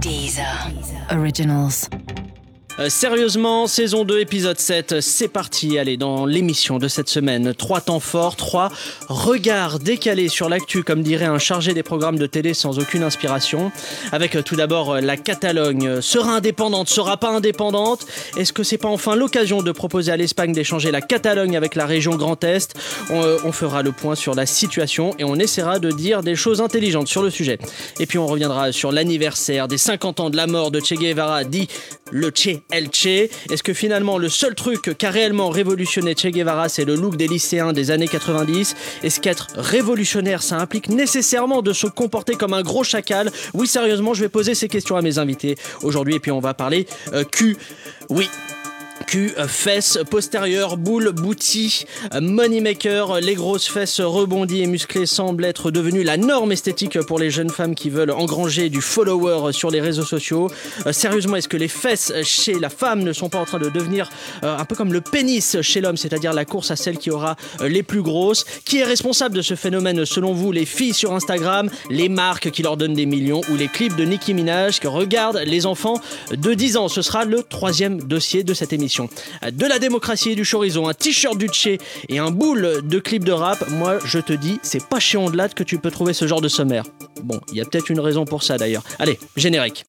Deezer. Originals. Euh, sérieusement, saison 2, épisode 7, c'est parti. Allez, dans l'émission de cette semaine, trois temps forts, trois regards décalés sur l'actu, comme dirait un chargé des programmes de télé sans aucune inspiration. Avec euh, tout d'abord euh, la Catalogne. Sera indépendante, sera pas indépendante? Est-ce que c'est pas enfin l'occasion de proposer à l'Espagne d'échanger la Catalogne avec la région Grand Est? On, on fera le point sur la situation et on essaiera de dire des choses intelligentes sur le sujet. Et puis on reviendra sur l'anniversaire des 50 ans de la mort de Che Guevara, dit le Che El Che. Est-ce que finalement le seul truc qu'a réellement révolutionné Che Guevara, c'est le look des lycéens des années 90 Est-ce qu'être révolutionnaire, ça implique nécessairement de se comporter comme un gros chacal? Oui, sérieusement, je vais poser ces questions à mes invités aujourd'hui et puis on va parler euh, Q. Oui, Cul, fesses, postérieures, boule, bouti, moneymaker, les grosses fesses rebondies et musclées semblent être devenues la norme esthétique pour les jeunes femmes qui veulent engranger du follower sur les réseaux sociaux. Euh, sérieusement, est-ce que les fesses chez la femme ne sont pas en train de devenir euh, un peu comme le pénis chez l'homme, c'est-à-dire la course à celle qui aura euh, les plus grosses? Qui est responsable de ce phénomène selon vous Les filles sur Instagram, les marques qui leur donnent des millions ou les clips de Nicki Minaj? Que regardent les enfants de 10 ans? Ce sera le troisième dossier de cette émission. De la démocratie et du chorizo, un t-shirt du Tché et un boule de clip de rap, moi je te dis, c'est pas chez Ondelat que tu peux trouver ce genre de sommaire. Bon, il y a peut-être une raison pour ça d'ailleurs. Allez, générique.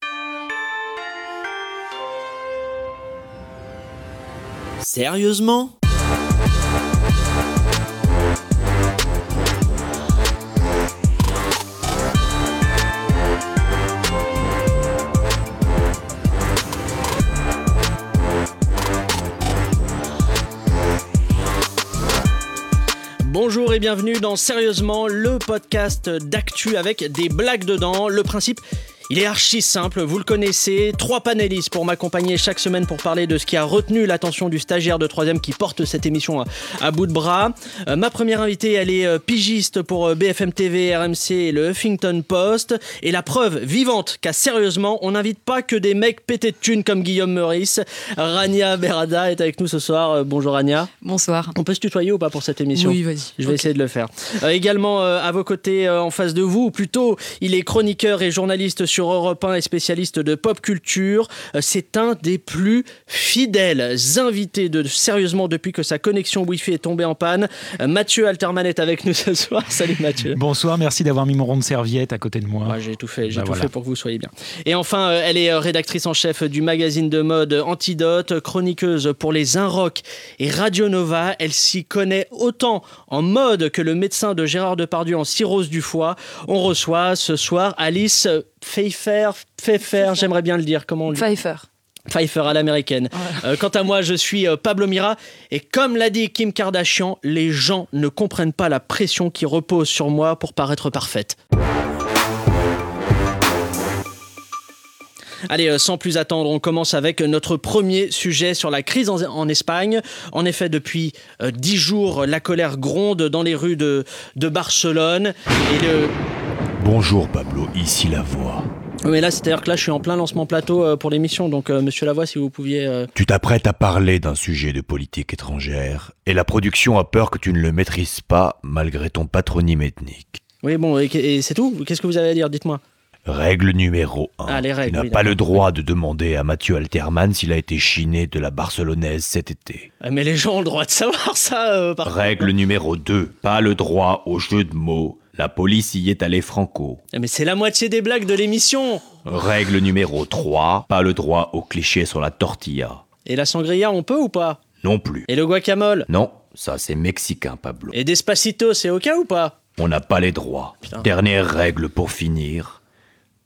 Sérieusement? Bienvenue dans Sérieusement, le podcast d'actu avec des blagues dedans. Le principe, il est archi simple, vous le connaissez. Trois panélistes pour m'accompagner chaque semaine pour parler de ce qui a retenu l'attention du stagiaire de 3 qui porte cette émission à, à bout de bras. Euh, ma première invitée, elle est euh, pigiste pour euh, BFM TV, RMC et le Huffington Post. Et la preuve vivante qu'à sérieusement, on n'invite pas que des mecs pétés de thunes comme Guillaume Meurice. Rania Berada est avec nous ce soir. Bonjour Rania. Bonsoir. On peut se tutoyer ou pas pour cette émission Oui, vas-y. je vais essayer de le faire. Également à vos côtés, en face de vous, ou plutôt, il est chroniqueur et journaliste sur Europe 1 et spécialiste de pop culture. Euh, C'est un des plus fidèles invités de Sérieusement depuis que sa connexion Wi-Fi est tombée en panne. Euh, Mathieu Alterman est avec nous ce soir. Salut Mathieu. Bonsoir, merci d'avoir mis mon rond de serviette à côté de moi. Ouais, j'ai tout fait, j'ai Bah tout voilà. fait pour que vous soyez bien. Et enfin, euh, elle est rédactrice en chef du magazine de mode Antidote, chroniqueuse pour les Inrock et Radio Nova. Elle s'y connaît autant en mode que le médecin de Gérard Depardieu en cirrhose du foie. On reçoit ce soir Alice Pfeiffer, Pfeiffer, j'aimerais bien le dire. Comment on le Pfeiffer. Pfeiffer à l'américaine. Euh, quant à moi, je suis euh, Pablo Mira et comme l'a dit Kim Kardashian, les gens ne comprennent pas la pression qui repose sur moi pour paraître parfaite. Allez, euh, sans plus attendre, on commence avec notre premier sujet sur la crise en, en Espagne. En effet, depuis euh, dix jours, la colère gronde dans les rues de, de Barcelone. Et le, Bonjour Pablo, ici la voix. Oui, mais là, c'est-à-dire que là, je suis en plein lancement plateau euh, pour l'émission. Donc, euh, monsieur Lavoie, si vous pouviez. euh, Tu t'apprêtes à parler d'un sujet de politique étrangère, et la production a peur que tu ne le maîtrises pas malgré ton patronyme ethnique. Oui, bon, et, et c'est tout? Qu'est-ce que vous avez à dire? Dites-moi. Règle numéro 1. Ah, les règles, tu n'as oui, pas le droit de demander à Mathieu Alterman s'il a été chiné de la barcelonaise cet été. Ah, Mais les gens ont le droit de savoir ça, euh, par Règle numéro 2. Pas le droit au jeu de mots. La police y est allée franco. Ah, Mais c'est la moitié des blagues de l'émission Règle numéro 3. Pas le droit au cliché sur la tortilla. Et la sangria, on peut ou pas? Non plus. Et le guacamole? Non, ça c'est mexicain Pablo. Et Despacito, c'est ok ou pas? On n'a pas les droits. Putain. Dernière règle pour finir.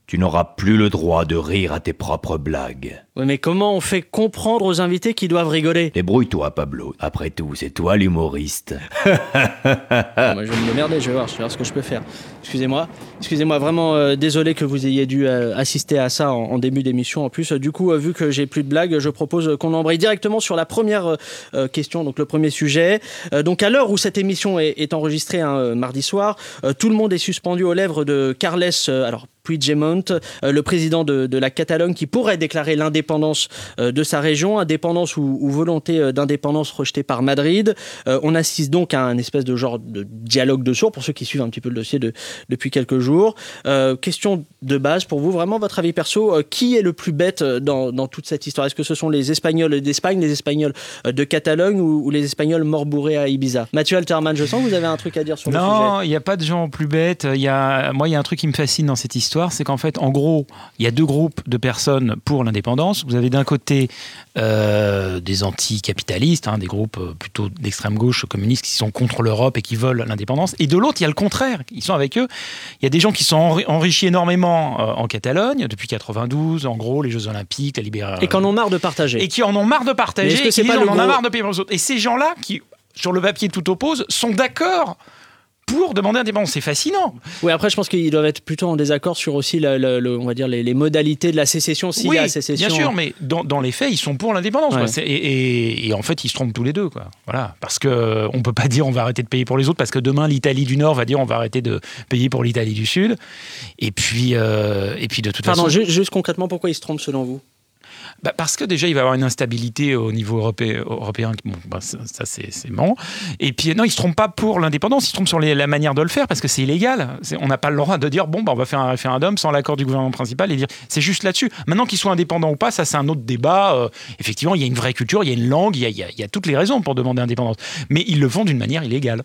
Tu n'auras plus le droit de rire à tes propres blagues. Oui, mais comment on fait comprendre aux invités qu'ils doivent rigoler? Débrouille-toi, Pablo. Après tout, c'est toi l'humoriste. Moi, je vais me démerder, je vais voir, je vais voir ce que je peux faire. Excusez-moi, excusez-moi, vraiment euh, désolé que vous ayez dû euh, assister à ça en, en début d'émission. En plus, euh, du coup, euh, vu que j'ai plus de blagues, je propose qu'on embraye directement sur la première question, donc le premier sujet. Donc, à l'heure où cette émission est, est enregistrée un mardi soir, tout le monde est suspendu aux lèvres de Carles, alors Puigdemont, euh, le président de, de, la Catalogne, qui pourrait déclarer l'indépendance euh, de sa région, indépendance ou, ou volonté euh, d'indépendance rejetée par Madrid. On assiste donc à un espèce de genre de dialogue de sourds pour ceux qui suivent un petit peu le dossier de, depuis quelques jours. Question de base pour vous, vraiment votre avis perso, qui est le plus bête dans, dans toute cette histoire? Est-ce que ce sont les Espagnols d'Espagne, les Espagnols de Catalogne ou, ou les Espagnols morts bourrés à Ibiza? Mathieu Alterman, je sens que vous avez un truc à dire sur non, le sujet. Non, il n'y a pas de gens plus bêtes. Y a, moi, il y a un truc qui me fascine dans cette histoire, c'est qu'en fait, en gros, il y a deux groupes de personnes pour l'indépendance. Vous avez d'un côté euh, des anticapitalistes, hein, des groupes plutôt d'extrême gauche communistes qui sont contre l'Europe et qui veulent l'indépendance. Et de l'autre, il y a le contraire. Ils sont avec eux. Il y a des gens qui sont enrichis énormément euh, en Catalogne depuis 92, en gros, les Jeux Olympiques, la libération. Et qui en ont marre de partager. Et qui en ont marre de partager. Mais est-ce que c'est et pas disent, le on en a marre de payer pour les autres. Et ces gens-là, qui, sur le papier tout oppose, sont d'accord pour demander indépendance. C'est fascinant. Oui, après, je pense qu'ils doivent être plutôt en désaccord sur aussi, la- la- le- on va dire, les, les modalités de la sécession, s'il oui, y a sécession. bien sûr, mais dans, dans les faits, ils sont pour l'indépendance. Ouais. Et, et- et en fait, ils se trompent tous les deux. Quoi. Voilà. Parce que on peut pas dire on va arrêter de payer pour les autres, parce que demain, l'Italie du Nord va dire on va arrêter de payer pour l'Italie du Sud. Et puis, euh, et puis de toute Pardon, façon... ju- juste concrètement, pourquoi ils se trompent selon vous? Bah, parce que déjà, il va y avoir une instabilité au niveau européen. européen bon, bah, ça, ça, c'est bon. Et puis, non, ils ne se trompent pas pour l'indépendance, ils se trompent sur les- la manière de le faire, parce que c'est illégal. On n'a pas le droit de dire, bon, bah, on va faire un référendum sans l'accord du gouvernement principal et dire, c'est juste là-dessus. Maintenant qu'ils soient indépendants ou pas, ça, c'est un autre débat. Euh, effectivement, il y a une vraie culture, il y a une langue, il y a, il y a- il y a toutes les raisons pour demander indépendance. Mais ils le font d'une manière illégale.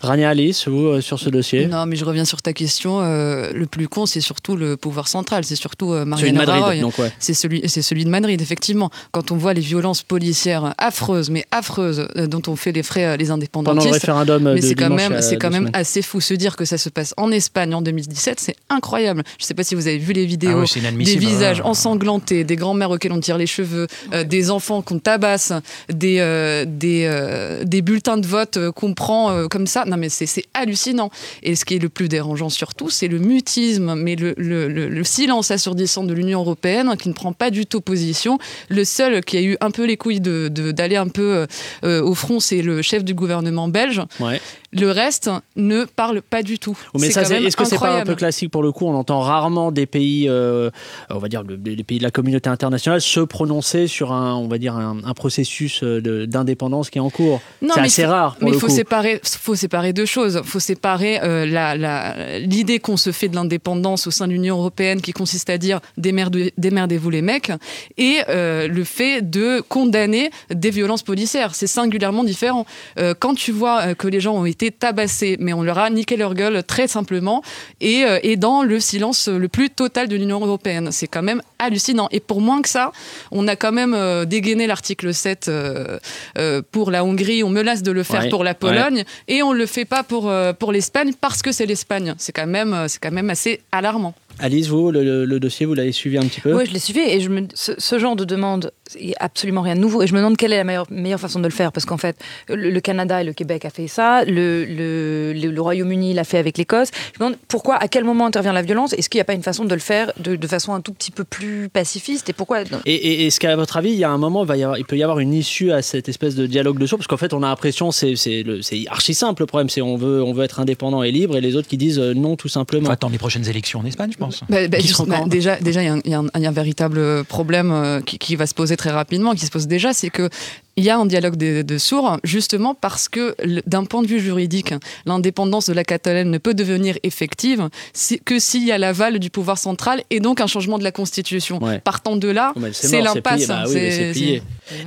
Rania Alice, vous, euh, sur ce dossier? Non, mais je reviens sur ta question. euh, le plus con, c'est surtout le pouvoir central. C'est surtout euh, Celui de Mariano Madrid, Rajoy. donc ouais. C'est celui, c'est celui de Madrid, effectivement. Quand on voit les violences policières affreuses, mais affreuses, euh, dont on fait les frais euh, les Pendant le indépendantistes. référendum Mais c'est quand même, euh, c'est quand deux même semaines. assez fou se dire que ça se passe en Espagne en 2017, c'est incroyable. Je sais pas si vous avez vu les vidéos. Ah c'est des inadmissible. visages Ah. ensanglantés, des grands-mères auxquelles on tire les cheveux, euh, des enfants qu'on tabasse, des, euh, des, euh, des bulletins de vote qu'on prend euh, comme ça. Non, mais c'est c'est hallucinant. Et ce qui est le plus dérangeant surtout, c'est le mutisme, mais le, le- le- le silence assourdissant de l'Union européenne qui ne prend pas du tout position. Le seul qui a eu un peu les couilles de- d'aller un peu euh, au front, c'est le chef du gouvernement belge. Ouais. Le reste ne parle pas du tout. Mais ça, est-ce que c'est pas un peu classique pour le coup? On entend rarement des pays, euh, on va dire le- les pays de la communauté internationale, se prononcer sur un, on va dire un, un processus euh, d'indépendance qui est en cours. C'est assez faut- rare pour Mais il faut coup. séparer, faut séparer deux choses. Il faut séparer euh, la- la- l'idée qu'on se fait de l'indépendance au sein de l'Union européenne, qui consiste à dire démerde- démerdez-vous les mecs, et euh, le fait de condamner des violences policières. C'est singulièrement différent. Euh, quand tu vois euh, que les gens ont été tabassés, mais on leur a niqué leur gueule très simplement, et, euh, et dans le silence le plus total de l'Union européenne, c'est quand même hallucinant. Et pour moins que ça, on a quand même dégainé l'article 7 euh, euh, pour la Hongrie, on menace de le faire Ouais, pour la Pologne, et on le fait pas pour, pour l'Espagne parce que c'est l'Espagne. C'est quand, même, c'est quand même assez alarmant. Alice, vous, le, dossier, vous l'avez suivi un petit peu Oui, je l'ai suivi et je me, ce, ce genre de demande, il n'y a absolument rien de nouveau. Et je me demande quelle est la meilleure, meilleure façon de le faire. Parce qu'en fait, le, le Canada et le Québec a fait ça, le, le, le- le Royaume-Uni l'a fait avec l'Écosse. Je me demande pourquoi, à quel moment intervient la violence? Est-ce qu'il n'y a pas une façon de le faire de, de façon un tout petit peu plus pacifiste? Et pourquoi? Et, et- est-ce qu'à votre avis, il y a un moment, il, va y avoir, il peut y avoir une issue à cette espèce de dialogue de sourds? Parce qu'en fait, on a l'impression, c'est c'est le- c'est archi simple le problème, c'est on veut, on veut être indépendant et libre, et les autres qui disent euh, non, tout simplement. Faut attendre les prochaines élections en Espagne, je pense. Bah, bah, Qui juste- sont bah, déjà, déjà, il y, a un- y y a véritable problème euh, qui, qui va se poser très rapidement, qui se pose déjà, c'est que il y a un dialogue de, de sourds, justement parce que, d'un point de vue juridique, l'indépendance de la Catalogne ne peut devenir effective si- que s'il y a l'aval du pouvoir central et donc un changement de la Constitution. Ouais. Partant de là, Oh, c'est l'impasse. Bah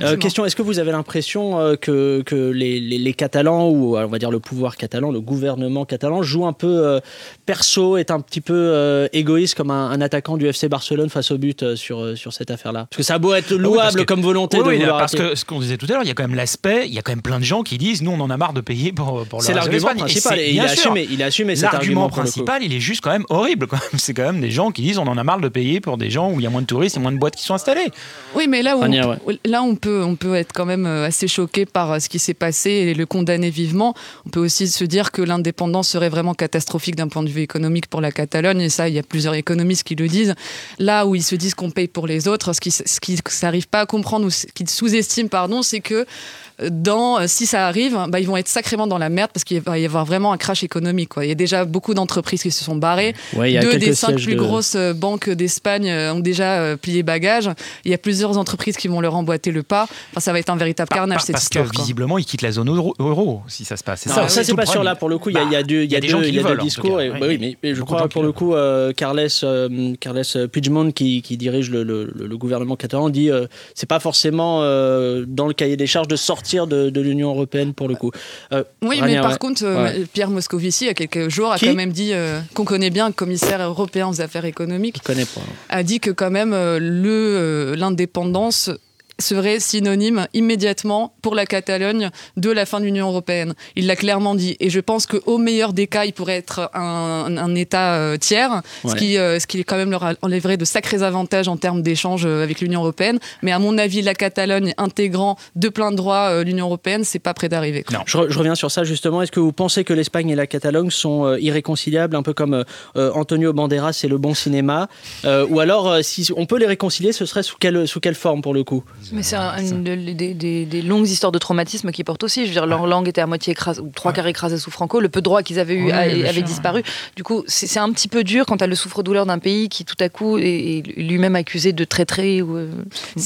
Euh, question, est-ce que vous avez l'impression euh, que, que les, les- les Catalans, ou euh, on va dire le pouvoir catalan, le gouvernement catalan, joue un peu euh, perso, est un petit peu euh, égoïste comme un, un attaquant du FC Barcelone face au but euh, sur, euh, sur cette affaire-là? Parce que ça a beau être parce louable que- comme volonté Oui, de oui, vouloir parce que ce qu'on disait tout à l'heure, il y a quand même l'aspect, il y a quand même plein de gens qui disent nous on en a marre de payer pour, pour C'est l'argument principal, et il bien a sûr, assumé, il a assumé cet argument L'argument pour le coup. principal, il est juste quand même horrible. C'est quand même des gens qui disent on en a marre de payer pour des gens où il y a moins de touristes et moins de boîtes qui sont installées. Oui, mais là, où on, peut- là on, peut, on peut être quand même euh, assez choqué par euh, ce qui s'est passé et le condamner vivement. On peut aussi se dire que l'indépendance serait vraiment catastrophique d'un point de vue économique pour la Catalogne, et ça, il y a plusieurs économistes qui le disent. Là où ils se disent qu'on paye pour les autres, ce qui ce qui n'arrive pas à comprendre ou ce qu'ils sous-estiment, pardon, c'est que dans, si ça arrive, bah, ils vont être sacrément dans la merde parce qu'il va y avoir vraiment un crash économique. Quoi. Il y a déjà beaucoup d'entreprises qui se sont barrées. Ouais, Deux des cinq plus de- grosses euh, banques d'Espagne euh, ont déjà euh, plié bagage. Il y a plusieurs entreprises qui vont leur emboîter le pas. Enfin, ça va être un véritable carnage Par- cette parce histoire. que quoi. visiblement, ils quittent la zone euro, euro, si ça se passe. Ça, ça, c'est pas sûr là pour le coup. Il y a, il y a deux, il y a des deux, gens qui il y a deux veulent, en tout discours. cas. et- Ouais, bah oui, mais, mais je crois pour le le coup, euh, Carles, euh, Carles Puigdemont qui, qui dirige le, le- le gouvernement catalan dit euh, c'est pas forcément euh, dans le cahier des charges de sortir de, de l'Union européenne pour le coup. Euh, Oui, Rania, mais par ouais. contre, euh, Ouais. Pierre Moscovici, il y a quelques jours, a quand même dit euh, qu'on connaît bien, un commissaire européen aux affaires économiques, pas. a dit que quand même l'indépendance serait synonyme immédiatement pour la Catalogne de la fin de l'Union européenne. Il l'a clairement dit. Et je pense qu'au meilleur des cas, il pourrait être un, un État euh, tiers, Ouais. ce, qui, euh, ce qui quand même leur enlèverait de sacrés avantages en termes d'échanges euh, avec l'Union européenne. Mais à mon avis, la Catalogne intégrant de plein droit euh, l'Union européenne, c'est pas près d'arriver. Je, re- je reviens sur ça justement. Est-ce que vous pensez que l'Espagne et la Catalogne sont irréconciliables, un peu comme Antonio Banderas et le bon cinéma Ou alors, si on peut les réconcilier, ce serait sous quelle, sous quelle forme pour le coup? Mais c'est un- une- de- des, des- des longues histoires de traumatisme qui portent aussi. Je veux dire, leur langue était à moitié écrasée, ou trois quarts écrasée sous Franco. Le peu de droit qu'ils avaient eu Oui, a- bien avait sûr. disparu. Du coup, c'est c'est un petit peu dur quand tu as le souffre-douleur d'un pays qui, tout à coup, est, est lui-même accusé de traîtrer. Ou, euh,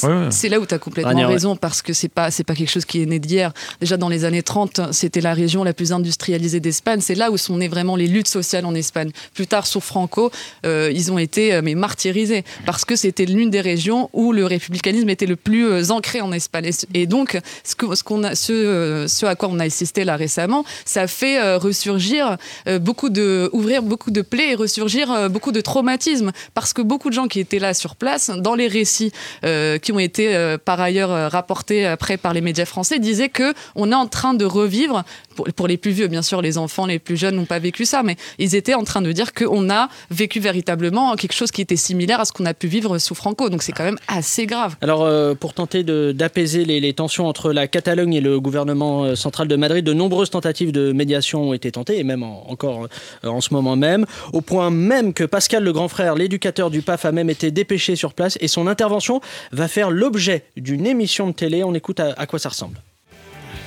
Ouais, ouais. C'est là où tu as complètement raison parce que c'est pas c'est pas quelque chose qui est né d'hier. Déjà dans les années 30, c'était la région la plus industrialisée d'Espagne. C'est là où sont nées vraiment les luttes sociales en Espagne. Plus tard sous Franco, euh, ils ont été euh, mais martyrisés parce que c'était l'une des régions où le républicanisme était le plus euh, ancré en Espagne. Et donc ce qu'on a euh, ce à quoi on a assisté là récemment, ça fait euh, ressurgir beaucoup de ouvrir beaucoup de plaies et ressurgir beaucoup de traumatismes. Parce que beaucoup de gens qui étaient là sur place dans les récits qui ont été par ailleurs rapportés après par les médias français disaient que on est en train de revivre pour, les plus vieux bien sûr les enfants les plus jeunes n'ont pas vécu ça mais ils étaient en train de dire qu'on a vécu véritablement quelque chose qui était similaire à ce qu'on a pu vivre sous Franco. Donc c'est quand même assez grave. Alors, euh, pour d'apaiser les, tensions entre la Catalogne et le gouvernement euh, central de Madrid, de nombreuses tentatives de médiation ont été tentées, et même en- encore euh, en ce moment même, au point même que Pascal le grand frère, l'éducateur du PAF, a même été dépêché sur place, et son intervention va faire l'objet d'une émission de télé. On écoute à quoi ça ressemble.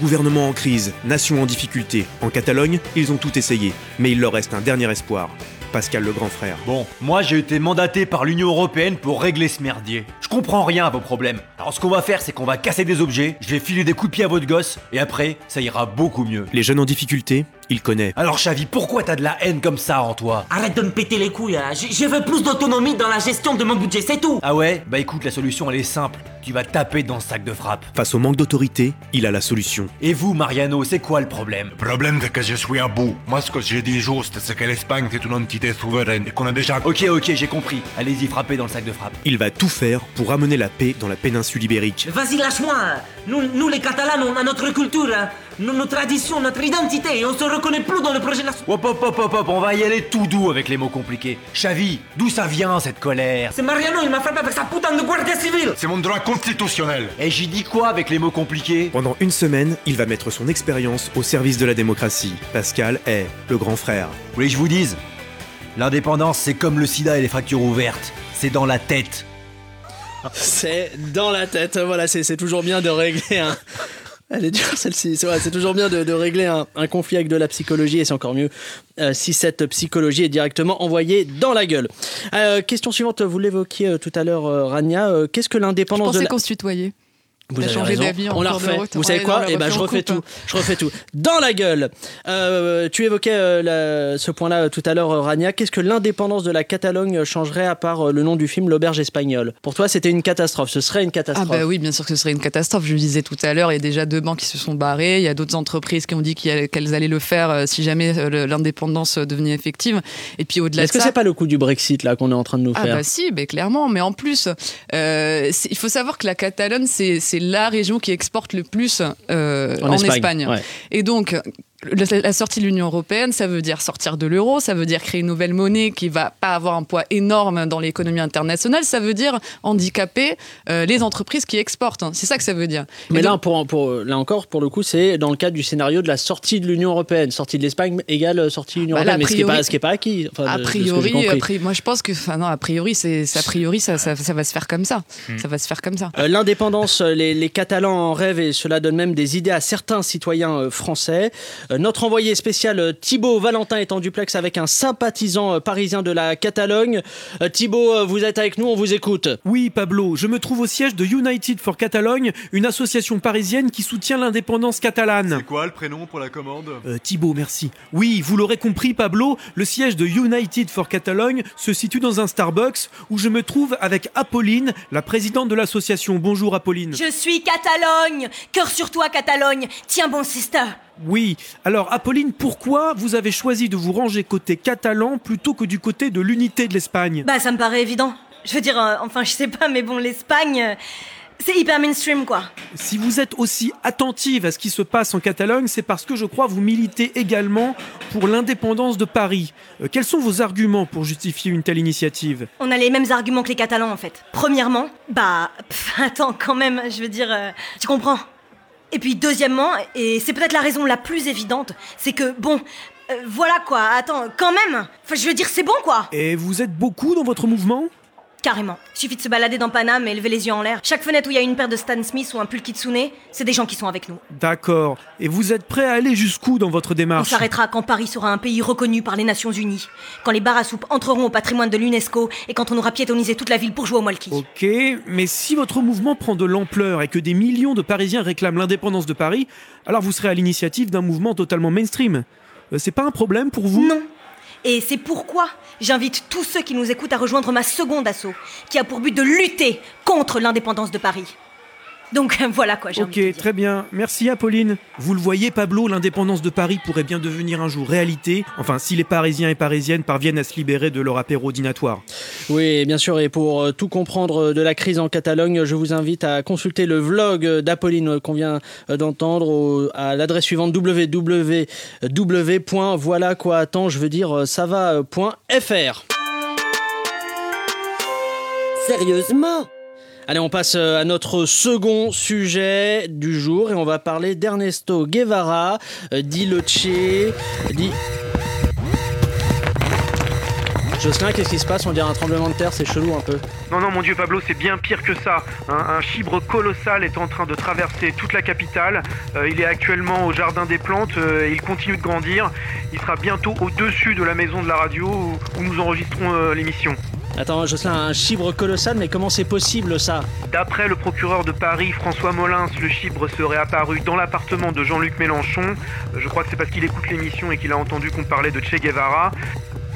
Gouvernement en crise, nation en difficulté. En Catalogne, ils ont tout essayé, mais il leur reste un dernier espoir. Pascal le grand frère. Bon, moi j'ai été mandaté par l'Union Européenne pour régler ce merdier. Je comprends rien à vos problèmes. Alors ce qu'on va faire, c'est qu'on va casser des objets, je vais filer des coups de pied à votre gosse, et après, ça ira beaucoup mieux. Les jeunes en difficulté, il connaît. Alors Chavi, pourquoi t'as de la haine comme ça en toi? Arrête de me péter les couilles, hein. je, je veux plus d'autonomie dans la gestion de mon budget, c'est tout Ah ouais? Bah écoute, la solution elle est simple. Tu vas taper dans ce sac de frappe. Face au manque d'autorité, il a la solution. Et vous, Mariano, c'est quoi le problème? Le problème, c'est que je suis à bout. Moi, ce que j'ai dit juste, c'est que l'Espagne, c'est une entité souveraine et qu'on a déjà... Ok, ok, j'ai compris. Allez-y, frappez dans le sac de frappe. Il va tout faire pour ramener la paix dans la péninsule ibérique. Vas-y, lâche-moi nous, nous, les Catalans, on a notre culture, hein. Nos, nos traditions, notre identité, et on se reconnaît plus dans le projet national. Hop hop hop hop hop, on va y aller tout doux avec les mots compliqués. Chavi, d'où ça vient cette colère C'est Mariano, il m'a frappé avec sa putain de guardia civile C'est mon droit constitutionnel. Et j'y dis quoi avec les mots compliqués Pendant une semaine, il va mettre son expérience au service de la démocratie. Pascal est le grand frère. Vous voulez que je vous dise L'indépendance, c'est comme le sida et les fractures ouvertes. C'est dans la tête. C'est dans la tête. Voilà, c'est c'est toujours bien de régler un. Elle est dure celle-ci. C'est vrai, c'est toujours bien de, de régler un, un conflit avec de la psychologie et c'est encore mieux euh, si cette psychologie est directement envoyée dans la gueule. Euh, question suivante, vous l'évoquiez euh, tout à l'heure, Rania. Qu'est-ce que je l'indépendance de pensais la... qu'on se tutoyait Vous avez changé raison. On la refait. route. Vous savez quoi non, Eh ben, je refais coupe. tout. Je refais tout. Dans la gueule. Euh, tu évoquais euh, la- ce point-là euh, tout à l'heure, Rania. Qu'est-ce que l'indépendance de la Catalogne changerait à part le nom du film L'auberge espagnole? Pour toi, c'était une catastrophe. Ce serait une Ah catastrophe. bah oui, bien sûr que ce serait une catastrophe. Je le disais tout à l'heure, il y a déjà deux banques qui se sont barrées, il y a d'autres entreprises qui ont dit qu'elles allaient le faire si jamais l'indépendance devenait effective. Et puis au-delà de Est-ce que c'est pas le coup du Brexit là qu'on est en train de nous Ah faire? bah si, bah clairement. Mais en plus, euh, il faut savoir que la Catalogne, c'est c'est la région qui exporte le plus euh, En en, Espagne, Espagne. ouais. Et donc, la sortie de l'Union européenne, ça veut dire sortir de l'euro, ça veut dire créer une nouvelle monnaie qui va pas avoir un poids énorme dans l'économie internationale, ça veut dire handicaper euh, les entreprises qui exportent. hein. C'est ça que ça veut dire. Mais Et là, donc- pour, pour- là encore, pour le coup, c'est dans le cadre du scénario de la sortie de l'Union européenne. Sortie de l'Espagne égale euh, sortie de l'Union Bah européenne, mais ce qui n'est pas, acquis. enfin, a priori, compris. a pri- moi je pense que, enfin non, a priori, c'est, c'est- a priori, ça, ça, ça va se faire comme ça. Hmm. Ça va se faire comme ça. Euh, L'indépendance, les, les Catalans en rêvent et cela donne même des idées à certains citoyens euh, français. Euh, notre envoyé spécial euh, Thibaut Valentin est en duplex avec un sympathisant euh, parisien de la Catalogne. Thibaut, vous êtes avec nous, on vous écoute. Oui, Pablo, je me trouve au siège de United for Catalogne, une association parisienne qui soutient l'indépendance catalane. Quoi le prénom pour la commande? Euh, Thibaut, merci. Oui, vous l'aurez compris, Pablo, le siège de United for Catalogne se situe dans un Starbucks où je me trouve avec Apolline, la présidente de l'association. Bonjour, Apolline. Je suis Catalogne Cœur sur toi, Catalogne Tiens bon, sister Oui, alors Apolline, pourquoi vous avez choisi de vous ranger côté catalan plutôt que du côté de l'unité de l'Espagne? Bah, ça me paraît évident. Je veux dire, euh, enfin, je sais pas, mais bon, l'Espagne, euh, c'est hyper mainstream, quoi. Si vous êtes aussi attentive à ce qui se passe en Catalogne, c'est parce que je crois vous militez également pour l'indépendance de Paris. Euh, quels sont vos arguments pour justifier une telle initiative? On a les mêmes arguments que les Catalans, en fait. Premièrement, bah, pff, attends, quand même, je veux dire, tu comprends Et puis, deuxièmement, et c'est peut-être la raison la plus évidente, c'est que, bon, euh, voilà quoi, attends, quand même Enfin, je veux dire, c'est bon, quoi. Et vous êtes beaucoup dans votre mouvement? Carrément. Suffit de se balader dans Paname et lever les yeux en l'air. Chaque fenêtre où il y a une paire de Stan Smith ou un pull Kitsune, c'est des gens qui sont avec nous. D'accord. Et vous êtes prêt à aller jusqu'où dans votre On démarche s'arrêtera quand Paris sera un pays reconnu par les Nations Unies, quand les bars à soupe entreront au patrimoine de l'UNESCO et quand on aura piétonnisé toute la ville pour jouer au molki. Ok, mais si votre mouvement prend de l'ampleur et que des millions de Parisiens réclament l'indépendance de Paris, alors vous serez à l'initiative d'un mouvement totalement mainstream. Euh, C'est pas un problème pour vous? Non. Et c'est pourquoi j'invite tous ceux qui nous écoutent à rejoindre ma seconde assaut, qui a pour but de lutter contre l'indépendance de Paris. Donc voilà quoi, j'ai envie de Ok, très bien. Merci Apolline. Vous le voyez, Pablo, l'indépendance de Paris pourrait bien devenir un jour réalité. Enfin, si les Parisiens et Parisiennes parviennent à se libérer de leur apéro dînatoire. Oui, bien sûr, et pour euh, tout comprendre euh, de la crise en Catalogne, je vous invite à consulter le vlog euh, d'Apolline qu'on vient d'entendre à l'adresse suivante www.voilà quoi attend, je veux dire ça va.fr. Sérieusement? Allez, on passe euh, à notre second sujet du jour et on va parler d'Ernesto Guevara, euh, dit Loche, dit... Jocelyn, qu'est-ce qui se passe? On dirait un tremblement de terre, c'est chelou un peu. Non, non, mon Dieu, Pablo, c'est bien pire que ça. Un, chibre colossal est en train de traverser toute la capitale. Euh, il est actuellement au Jardin des Plantes et il continue de grandir. Il sera bientôt au-dessus de la maison de la radio où, nous enregistrons l'émission. Attends, Jocelyn, un chibre colossal, mais comment c'est possible ça D'après le procureur de Paris, François Molins, le chibre serait apparu dans l'appartement de Jean-Luc Mélenchon. Je crois que c'est parce qu'il écoute l'émission et qu'il a entendu qu'on parlait de Che Guevara.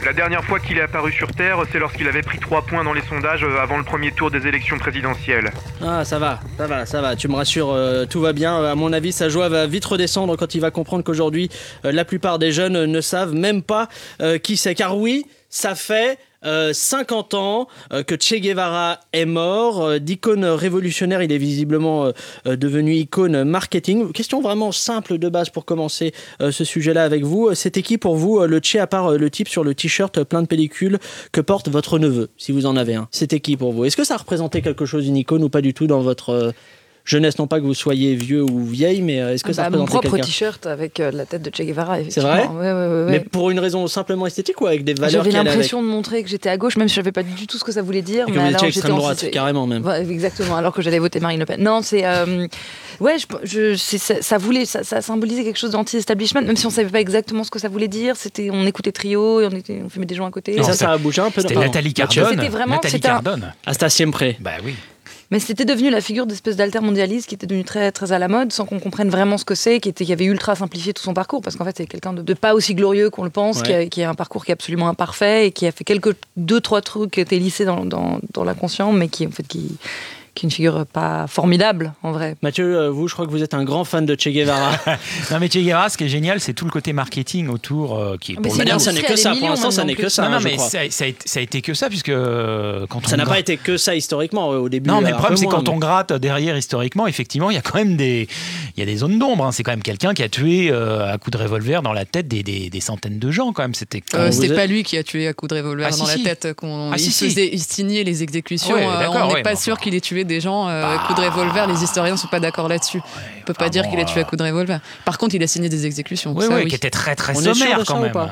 La dernière fois qu'il est apparu sur Terre, c'est lorsqu'il avait pris 3 points dans les sondages euh, avant le premier tour des élections présidentielles. Ah, ça va, ça va, ça va, tu me rassures, euh, tout va bien. À mon avis, sa joie va vite redescendre quand il va comprendre qu'aujourd'hui, euh, la plupart des jeunes ne savent même pas euh, qui c'est. Car oui, ça fait euh, 50 ans euh, que Che Guevara est mort. Euh, D'icône révolutionnaire, il est visiblement euh, euh, devenu icône marketing. Question vraiment simple de base pour commencer euh, ce sujet-là avec vous. Euh, C'était qui pour vous euh, le Che, à part euh, le type sur le t-shirt euh, plein de pellicules que porte votre neveu, si vous en avez un? C'était qui pour vous? Est-ce que ça représentait quelque chose, une icône ou pas du tout dans votre euh, jeunesse Non pas que vous soyez vieux ou vieille, mais euh, est-ce que ça Bah, mon représentait propre quelqu'un t-shirt avec euh, la tête de Che Guevara. C'est vrai effectivement. Ouais, ouais, ouais, ouais. Mais pour une raison simplement esthétique ou avec des valeurs J'avais avec l'impression de montrer que j'étais à gauche, même si je savais pas du tout ce que ça voulait dire. Et que mais vous alors étiez extrême droite, carrément même. Ouais, exactement, alors que j'allais voter Marine Le Pen. Non, c'est. euh, ouais, je, je- c'est- ça, ça voulait, ça, ça symbolisait quelque chose d'anti-establishment, même si on savait pas exactement ce que ça voulait dire. C'était, on écoutait trio et on, était, on fumait des joints à côté. Et ça, ça a bougé un peu. C'était. Nathalie Mathieu. Cardone. C'était vraiment- Nathalie Cardone. À Stasième près. Bah oui. Mais c'était devenu la figure d'espèce d'altermondialiste qui était devenue très, très à la mode, sans qu'on comprenne vraiment ce que c'est, qui, était, qui avait ultra simplifié tout son parcours, parce qu'en fait, c'est quelqu'un de, de pas aussi glorieux qu'on le pense, Ouais. qui, a, qui a un parcours qui est absolument imparfait et qui a fait quelques deux, trois trucs qui étaient lissés dans, dans, dans l'inconscient, mais qui, en fait, qui, qui est une figure pas formidable en vrai. Mathieu, euh, vous, je crois que vous êtes un grand fan de Che Guevara. non mais Che Guevara, ce qui est génial, c'est tout le côté marketing autour euh, qui est Mais pour coup- ça n'est que ça. Pour l'instant, ça n'est que ça. non, mais ça, ça a été, ça a été que ça, puisque euh, quand Ça n'a pas été que ça historiquement euh, au début. Non, mais le problème, c'est quand on mais- gratte derrière historiquement, effectivement, il y a quand même des, il y a des zones d'ombre. hein. C'est quand même quelqu'un qui a tué euh, à coup de revolver dans la tête des, des- des centaines de gens, quand même. C'était. Euh, C'était êtes- pas lui qui a tué à coup de revolver Ah, dans si. la tête. Qu'on, Ah, il, si, si. faisait, il signait les exécutions. On n'est pas mais sûr qu'il ait tué des gens euh, à coup de revolver. Les historiens sont pas d'accord là-dessus. On peut pas dire bon, qu'il a tué à euh, coup de revolver. Par contre, il a signé des exécutions. Oui, ça, oui, oui. qui était très très On est sûr sommaire de ça quand ou même.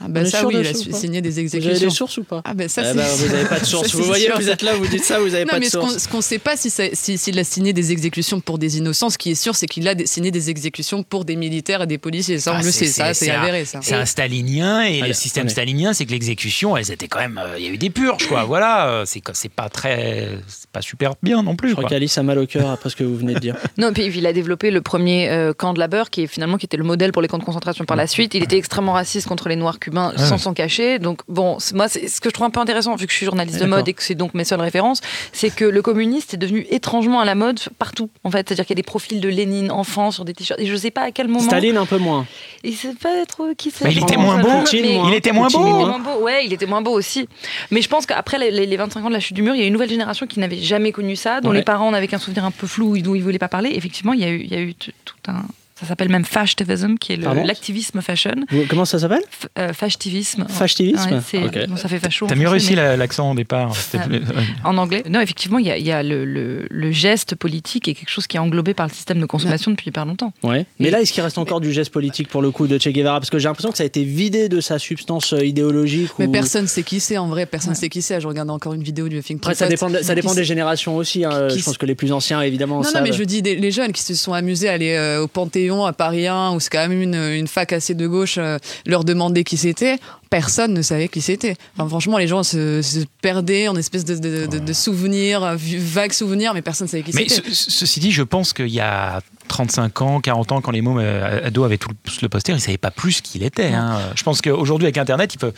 Ah ben ça sûr oui, de il a signé des Vous avez exécutions. des sources ou pas Ah ben ça Eh c'est. ben, Vous n'avez pas de ça, source. c'est Vous voyez, sûr, vous êtes là, vous dites ça, vous n'avez pas de mais ce qu'on source. ce qu'on sait pas, si ça- si- s'il a signé des exécutions pour des innocents, ce qui est sûr, c'est qu'il a signé des exécutions pour des militaires et des policiers. Ça, on Ah, le c'est- sait, ça, c'est- avéré, ça. C'est un stalinien et Allez, le système stalinien, c'est que l'exécution, elles étaient quand même. euh, Il y a eu des purges, quoi. Voilà, euh, c'est c'est pas très, c'est pas super bien non plus. Je crois qu'Alice a mal au cœur après ce que vous venez de dire. Non, puis il a développé le premier euh, camp de labeur qui est finalement qui était le modèle pour les camps de concentration par la suite. Il était extrêmement raciste contre les Noirs cubains Ouais. sans s'en cacher. Donc bon, c'est- moi c'est ce que je trouve un peu intéressant vu que je suis journaliste de mode et que c'est donc mes seules références, c'est que le communiste est devenu étrangement à la mode partout. En fait, c'est-à-dire qu'il y a des profils de Lénine enfant sur des t-shirts et je sais pas à quel moment. Staline un peu moins. Il sait pas trop qui c'est. Mais il était moins beau. Il était moins beau. il était moins. moins beau, ouais, il était moins beau aussi. Mais je pense qu'après les, les 25 ans de la chute du mur, il y a une nouvelle génération qui n'avait jamais connu ça, dont Ouais. les parents n'avaient qu'un souvenir un peu flou, dont ils ne voulaient pas parler. Effectivement, il y a eu, il y a eu t- tout un. Ça s'appelle même fashtivism, qui est l'activisme fashion. Comment ça s'appelle euh, fashtivisme. Fashtivisme Ouais, bon, ça fait facho. T'as mieux réussi mais l'accent au départ. Ah. ouais. En anglais. Non, effectivement, il y a, il y a le, le- le geste politique et quelque chose qui est englobé par le système de consommation depuis hyper longtemps. Ouais. Mais là, est-ce qu'il reste encore du geste politique pour le coup de Che Guevara? Parce que j'ai l'impression que ça a été vidé de sa substance euh, idéologique. Mais ou- personne sait qui c'est en vrai, personne sait qui c'est. Je regarde encore une vidéo du Huffington Après, ça dépend, de- ça dépend des générations aussi. hein. qui- Je pense que les plus anciens, évidemment, Non, savent. non, mais je dis des- les jeunes qui se sont amusés à aller euh, au Panthéon à Paris 1, où c'est quand même une, une fac assez de gauche, euh, leur demander qui c'était. Personne ne savait qui c'était. Enfin, franchement, les gens se, se perdaient en espèce de, de, de- de souvenirs, vagues souvenirs, mais personne ne savait qui Mais c'était. ce- ceci dit, je pense qu'il y a 35 ans, 40 ans, quand les mômes euh, ados avaient tout le, le poster, ils ne savaient pas plus qui il était. hein. Je pense qu'aujourd'hui, avec Internet, ils peuvent.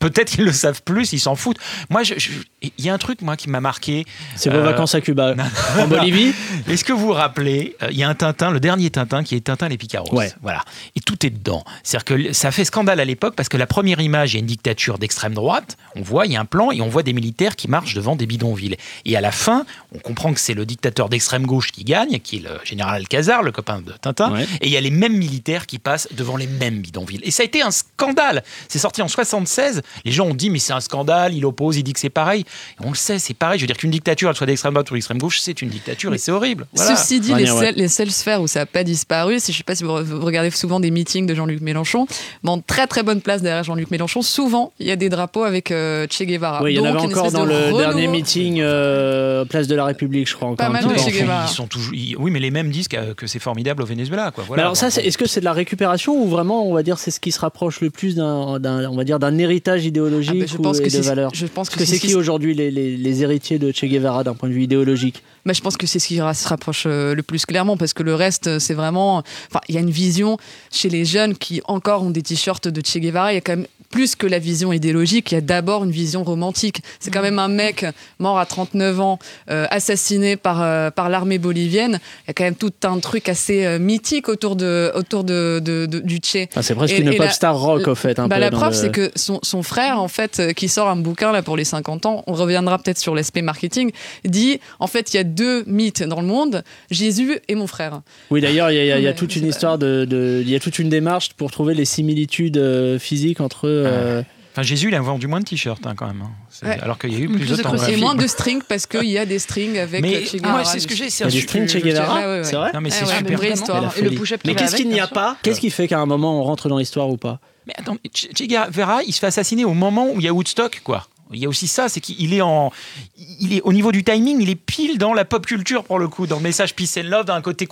Peut-être qu'ils le savent plus, ils s'en foutent. Moi, je- je- il y a un truc moi qui m'a marqué. C'est vos Euh, vacances à Cuba. en Bolivie Est-ce que vous vous rappelez, euh, il y a un Tintin, le dernier Tintin, qui est Tintin les Picaros. Ouais. Voilà. Et tout est dedans. C'est-à-dire que ça fait scandale à l'époque parce que la première image, il y a une dictature d'extrême droite. On voit, il y a un plan et on voit des militaires qui marchent devant des bidonvilles. Et à la fin, on comprend que c'est le dictateur d'extrême gauche qui gagne, qui est le général Alcazar, le copain de Tintin. Ouais. Et il y a les mêmes militaires qui passent devant les mêmes bidonvilles. Et ça a été un scandale. C'est sorti en 76. Les gens ont dit, mais c'est un scandale, il oppose, il dit que c'est pareil. Et on le sait, c'est pareil. Je veux dire qu'une dictature, elle soit d'extrême droite ou d'extrême gauche, c'est une dictature et c'est horrible. Voilà. Ceci dit, les, ouais. seules, les seules sphères où ça n'a pas disparu, si je sais pas si vous, re- vous regardez souvent des meetings de Jean-Luc Mélenchon, mais en très très bonne place derrière Jean-Luc Mélenchon, souvent il y a des drapeaux avec euh, Che Guevara. Oui, il y en avait encore dans de le renouveau. dernier meeting euh, Place de la République, je crois. Encore Pas un mal de peu Che. Guevara. Ils sont toujours, ils- oui, mais les mêmes disent que, que c'est formidable au Venezuela, quoi. Mais Voilà. alors ça, est-ce que c'est de la récupération ou vraiment, on va dire, c'est ce qui se rapproche le plus d'un, d'un- on va dire, d'un héritage idéologique Ah ben, je ou- pense que de valeurs je pense que c'est c'est ce qui qui- les héritiers de Che Guevara d'un point de vue idéologique Bah, je pense que c'est ce qui se rapproche euh, le plus clairement parce que le reste, euh, c'est vraiment. Enfin, il y a une vision chez les jeunes qui encore ont des t-shirts de Che Guevara. Il y a quand même plus que la vision idéologique. Il y a d'abord une vision romantique. C'est quand même un mec mort à 39 ans, euh, assassiné par, euh, par l'armée bolivienne. Il y a quand même tout un truc assez euh, mythique autour, de, autour de, de- de- du Che. Enfin, C'est presque Et- une et pop la- star rock, au fait. Un Bah, peu la preuve, le- c'est que son, son frère, en fait, qui sort un bouquin là pour les 50 ans, on reviendra peut-être sur l'aspect marketing, dit en fait, il y a deux mythes dans le monde, Jésus et mon frère. Oui, d'ailleurs, il y a, il y a- il y a Ouais, toute une histoire de, de- il y a toute une démarche pour trouver les similitudes euh, physiques entre. euh, Enfin, Jésus, il a vendu moins de t-shirts hein, quand même. hein. Ouais. Alors qu'il y a eu Plus plus de. Et moins de strings parce qu'il y a des strings avec Mais Che c'est ce que j'ai. c'est Il y a des strings Che Guevara, ouais, ouais, ouais. c'est vrai Non, mais Ah c'est ouais, super. histoire. Et le push-up Mais qu'est-ce qu'il n'y a pas Qu'est-ce qui fait qu'à un moment on rentre dans l'histoire ou pas Mais attends, Che Guevara, il se fait assassiner au moment où il y a Woodstock, quoi. Il y a aussi ça, c'est qu'il est en, il est au niveau du timing, il est pile dans la pop culture pour le coup, dans le message peace and love, d'un côté.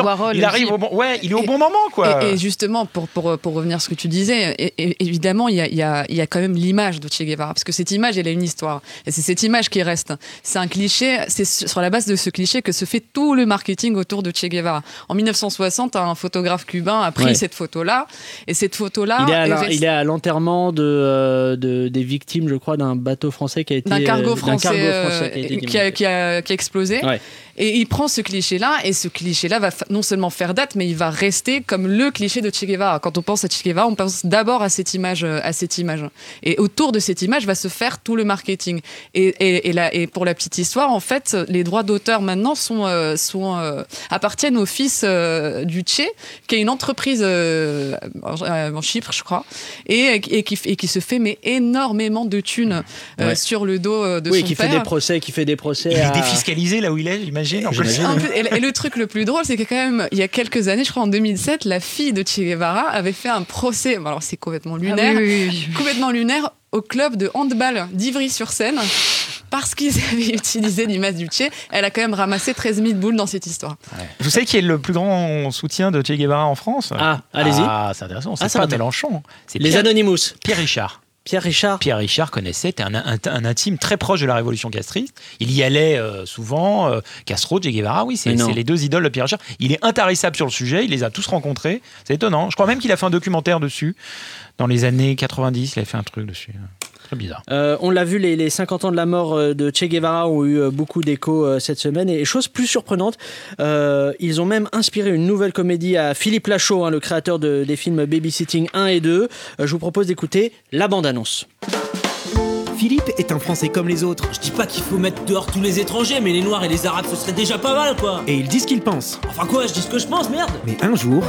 Edouard Hall Il arrive au bon, ouais, il est au bon moment, quoi. Et, et justement, pour, pour, pour revenir à ce que tu disais, et- et- évidemment, il y a, il y, a, il y a quand même l'image de Che Guevara, parce que cette image, elle a une histoire. Et c'est cette image qui reste. C'est un cliché, c'est sur la base de ce cliché que se fait tout le marketing autour de Che Guevara. En 1960, un photographe cubain a pris Ouais. cette photo-là, et cette photo-là... il, est à est la- restée- il est à l'enterrement de, euh, de- des victimes, je crois, d'un bateau français qui a été d'un cargo euh, français, cargo euh, français qui a été qui, a, démonté. qui a- qui a explosé. Ouais. Et il prend ce cliché-là, et ce cliché-là va non seulement faire date, mais il va rester comme le cliché de Che Guevara. Quand on pense à Che Guevara, on pense d'abord à cette image, euh, à cette image. Et autour de cette image va se faire tout le marketing. Et, et, et, la- et pour la petite histoire, en fait, les droits d'auteur maintenant sont, euh, sont euh, appartiennent au fils euh, du Che, qui est une entreprise euh, en, en Chypre, je crois, et, et, qui, et qui se fait mais énormément de thunes euh, Ouais. sur le dos de oui, son qui père. fait des procès, qui fait des procès. Il est défiscalisé là où il est, j'imagine. En plus. J'imagine, En oui. plus, et, et le truc le plus drôle, c'est que quand même, il y a quelques années, je crois en 2007, la fille de Che Guevara avait fait un procès. bon, Alors c'est complètement lunaire, Ah oui, oui, oui. complètement lunaire au club de handball d'Ivry-sur-Seine. Parce qu'ils avaient utilisé l'image du Che, elle a quand même ramassé 13 000 boules dans cette histoire. Vous savez qui est le plus grand soutien de Che Guevara en France? Ah, allez-y. Ah, c'est intéressant. C'est Ah, pas. Mélenchon. C'est Les Pierre, Anonymous. Pierre Richard. Pierre Richard. Pierre Richard connaissait, était un, un- un intime très proche de la révolution castriste. Il y allait euh, souvent. euh, Castro, Che Guevara, oui, c'est les deux idoles de Pierre Richard. Il est intarissable sur le sujet, il les a tous rencontrés. C'est étonnant. Je crois même qu'il a fait un documentaire dessus. Dans les années 90, il a fait un truc dessus. Très bizarre. Euh, on l'a vu, les, les 50 ans de la mort euh, de Che Guevara ont eu euh, beaucoup d'écho euh, cette semaine. Et chose plus surprenante, euh, ils ont même inspiré une nouvelle comédie à Philippe Lachaud, hein, le créateur de- des films Babysitting 1 et 2. Euh, je vous propose d'écouter la bande-annonce. Philippe est un Français comme les autres. Je dis pas qu'il faut mettre dehors tous les étrangers, mais les Noirs et les Arabes, ce serait déjà pas mal, quoi. Et il dit ce qu'il pense. Enfin quoi, je dis ce que je pense, merde. Mais un jour,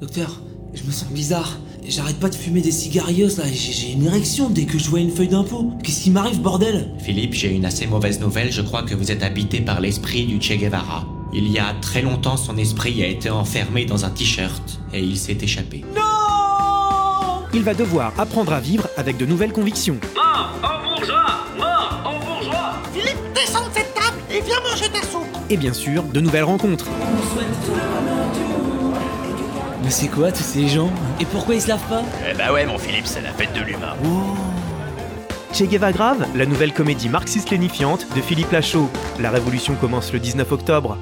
Docteur, je me sens bizarre. J'arrête pas de fumer des cigarios là, et j'ai une érection dès que je vois une feuille d'impôt. Qu'est-ce qui m'arrive, bordel? Philippe, j'ai une assez mauvaise nouvelle, je crois que vous êtes habité par l'esprit du Che Guevara. Il y a très longtemps, son esprit a été enfermé dans un t-shirt et il s'est échappé. il va devoir apprendre à vivre avec de nouvelles convictions. Mort au bourgeois Mort au bourgeois Philippe, descends de cette table et viens manger ta soupe. Et bien sûr, de nouvelles rencontres. Mais c'est quoi tous ces gens Et pourquoi ils se lavent pas Eh bah ouais, mon Philippe, c'est la fête de l'humain. Che Guevara Grave, la nouvelle comédie marxiste-lénifiante de Philippe Lachaud. La révolution commence le 19 octobre.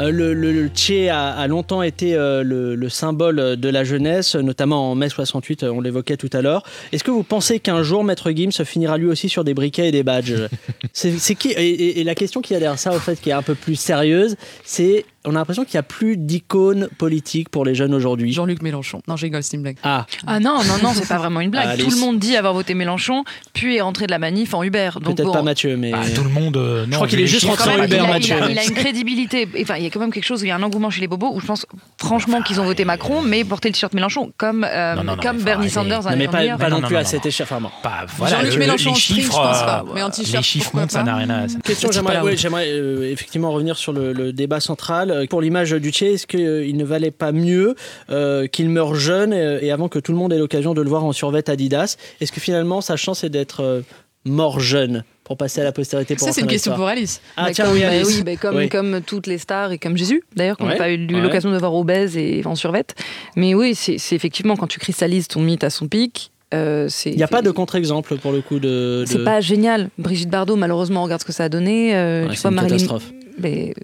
Euh, le, le- le Che a, a longtemps été euh, le, le symbole de la jeunesse, notamment en mai 68, euh, on l'évoquait tout à l'heure. Est-ce que vous pensez qu'un jour, Maître Gims finira lui aussi sur des briquets et des badges? C'est c'est qui et, et- et la question qui a derrière ça, au fait, qui est un peu plus sérieuse, c'est on a l'impression qu'il n'y a plus d'icône politique pour les jeunes aujourd'hui. Jean-Luc Mélenchon. Non, j'ai rigole, c'est une blague. Ah, Ah non, non, non, c'est pas vraiment une blague. Alice. Tout le monde dit avoir voté Mélenchon, puis est rentré de la manif en Uber. Peut-être bon, pas Mathieu, mais. Bah, tout le monde. euh, Je crois qu'il est juste chiffres, rentré en Uber, il, a, Mathieu. il a- il a une crédibilité. Enfin, il y a quand même quelque chose, il y a un engouement chez les bobos où je pense franchement qu'ils ont voté Macron, mais porté le t-shirt Mélenchon, comme, euh, Non, non, non, comme Bernie. Sanders Non, mais pas, pas non, non, plus non, à cette échelle. Enfin, bon. Pas- voilà, Jean-Luc le- Mélenchon les en string, je chiffres, pense pas. euh, Mais en t-shirt, les chiffres montent, ça n'a rien à. ça- Question, j'aimerais euh, effectivement revenir sur le débat central. Euh, Pour l'image du est-ce qu'il ne valait pas mieux euh, qu'il meure jeune et avant que tout le monde ait l'occasion de le voir en survêt Adidas? Est-ce que finalement sa chance c'est d'être euh, mort jeune pour passer à la postérité pour Ça, c'est une question pour Alice. Ah Bah, tiens, comme, oui, bah Alice. oui, bah, comme, Oui. comme toutes les stars et comme Jésus, d'ailleurs, qu'on n'a Ouais, pas eu ouais. l'occasion de voir obèse et en survette. Mais oui, c'est c'est effectivement quand tu cristallises ton mythe à son pic. euh, c'est- Il n'y a pas de contre-exemple pour le coup de. C'est de- pas génial. Brigitte Bardot, malheureusement, regarde ce que ça a donné. euh, Ouais, tu c'est vois, une Marilyn- catastrophe. Mais.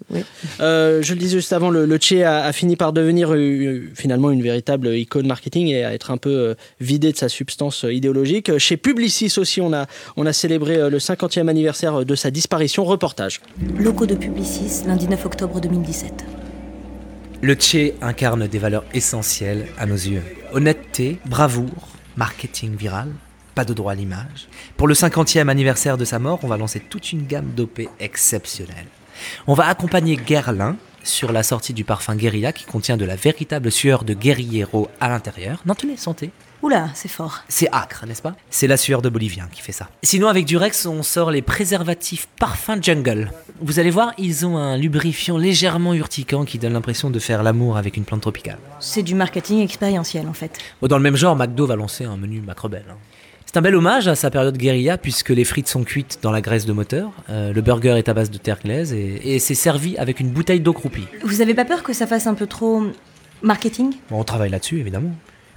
Euh, je le disais juste avant, le, le Che a, a fini par devenir euh, finalement une véritable icône marketing et à être un peu euh, vidé de sa substance euh, idéologique. Chez Publicis aussi, on a, on a célébré euh, le 50e anniversaire de sa disparition. Reportage. Locaux de Publicis, lundi 9 octobre 2017. Le Che incarne des valeurs essentielles à nos yeux. Honnêteté, bravoure, marketing viral, pas de droit à l'image. Pour le 50e anniversaire de sa mort, on va lancer toute une gamme d'OP exceptionnelle. On va accompagner Guerlain sur la sortie du parfum Guérilla qui contient de la véritable sueur de guerriero à l'intérieur. Non, tenez, sentez. Oula, c'est fort. C'est acre, n'est-ce pas? C'est la sueur de Bolivien qui fait ça. Sinon, avec Durex, on sort les préservatifs parfum jungle. Vous allez voir, ils ont un lubrifiant légèrement urticant qui donne l'impression de faire l'amour avec une plante tropicale. C'est du marketing expérientiel en fait. Dans le même genre, McDo va lancer un menu macrobel. hein. C'est un bel hommage à sa période guérilla puisque les frites sont cuites dans la graisse de moteur, euh, le burger est à base de terre glaise et, et c'est servi avec une bouteille d'eau croupie. Vous avez pas peur que ça fasse un peu trop marketing? Bon, on travaille là-dessus évidemment.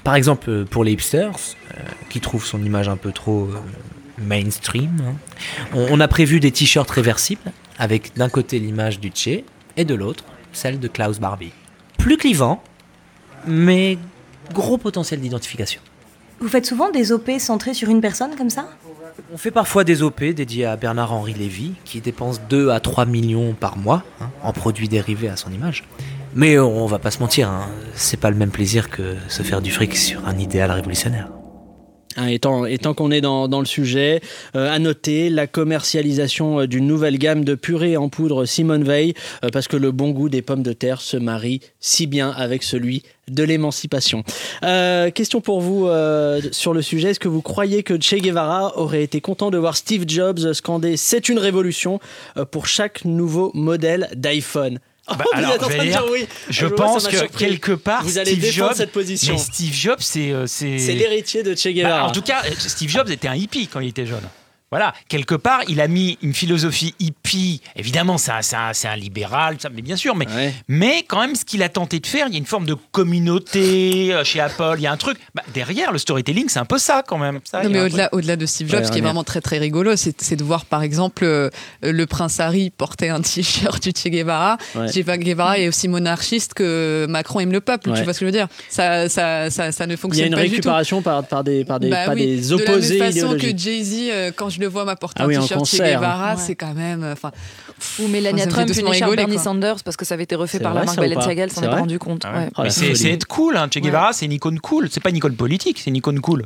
Par exemple, euh, pour les hipsters, euh, qui trouvent son image un peu trop euh, mainstream, hein, on, on a prévu des t-shirts réversibles avec d'un côté l'image du Che et de l'autre celle de Klaus Barbie. Plus clivant, mais gros potentiel d'identification. Vous faites souvent des OP centrés sur une personne comme ça? On fait parfois des OP dédiés à Bernard-Henri Lévy, qui dépense 2 à 3 millions par mois hein, en produits dérivés à son image. Mais on va pas se mentir, hein, c'est pas le même plaisir que se faire du fric sur un idéal révolutionnaire. Hein, étant étant qu'on est dans, le sujet, euh, à noter la commercialisation euh, d'une nouvelle gamme de purée en poudre Simone Veil, euh, parce que le bon goût des pommes de terre se marie si bien avec celui de l'émancipation. Question pour vous sur le sujet, est-ce que vous croyez que Che Guevara aurait été content de voir Steve Jobs scander C'est une révolution pour chaque nouveau modèle d'iPhone Bah, vous alors, êtes en je vais de dire, oui. Je pense que surpris. quelque part, vous allez Steve défendre Jobs, cette position. mais Steve Jobs, c'est euh, c'est C'est l'héritier de Che Bah, Guevara. en tout cas, Steve Jobs était un hippie quand il était jeune. Voilà, quelque part, il a mis une philosophie hippie. Évidemment, c'est un, libéral, ça, mais bien sûr, mais, mais quand même, ce qu'il a tenté de faire, il y a une forme de communauté euh, chez Apple, il y a un truc. Bah, derrière, le storytelling, c'est un peu ça quand même. Ça, Non, mais au-delà, de Steve Jobs, Ouais, ce qui est vraiment très très rigolo, c'est, de voir par exemple euh, le prince Harry porter un t-shirt du Che Guevara. Ouais. Che Guevara est aussi monarchiste que Macron aime le peuple. Ouais. Tu vois ce que je veux dire? Ça, ça, ça, ça ne Il y a fonctionne une pas du tout. récupération par, par des, par des, Bah pas oui, des opposés de la même façon que Jay-Z, euh, quand je le vois m'apporter Ah oui, un en t-shirt Che. Guevara, Ouais. c'est quand même. euh, Enfin, Ou Melania Trump, une écharpe Bernie. Sanders, parce que ça avait été refait par vrai, la marque Balenciaga, elle s'en est pas rendu compte. Ah ouais. ouais. C'est être cool, hein. Che Guevara, c'est une icône cool. C'est pas une icône politique, c'est une icône cool.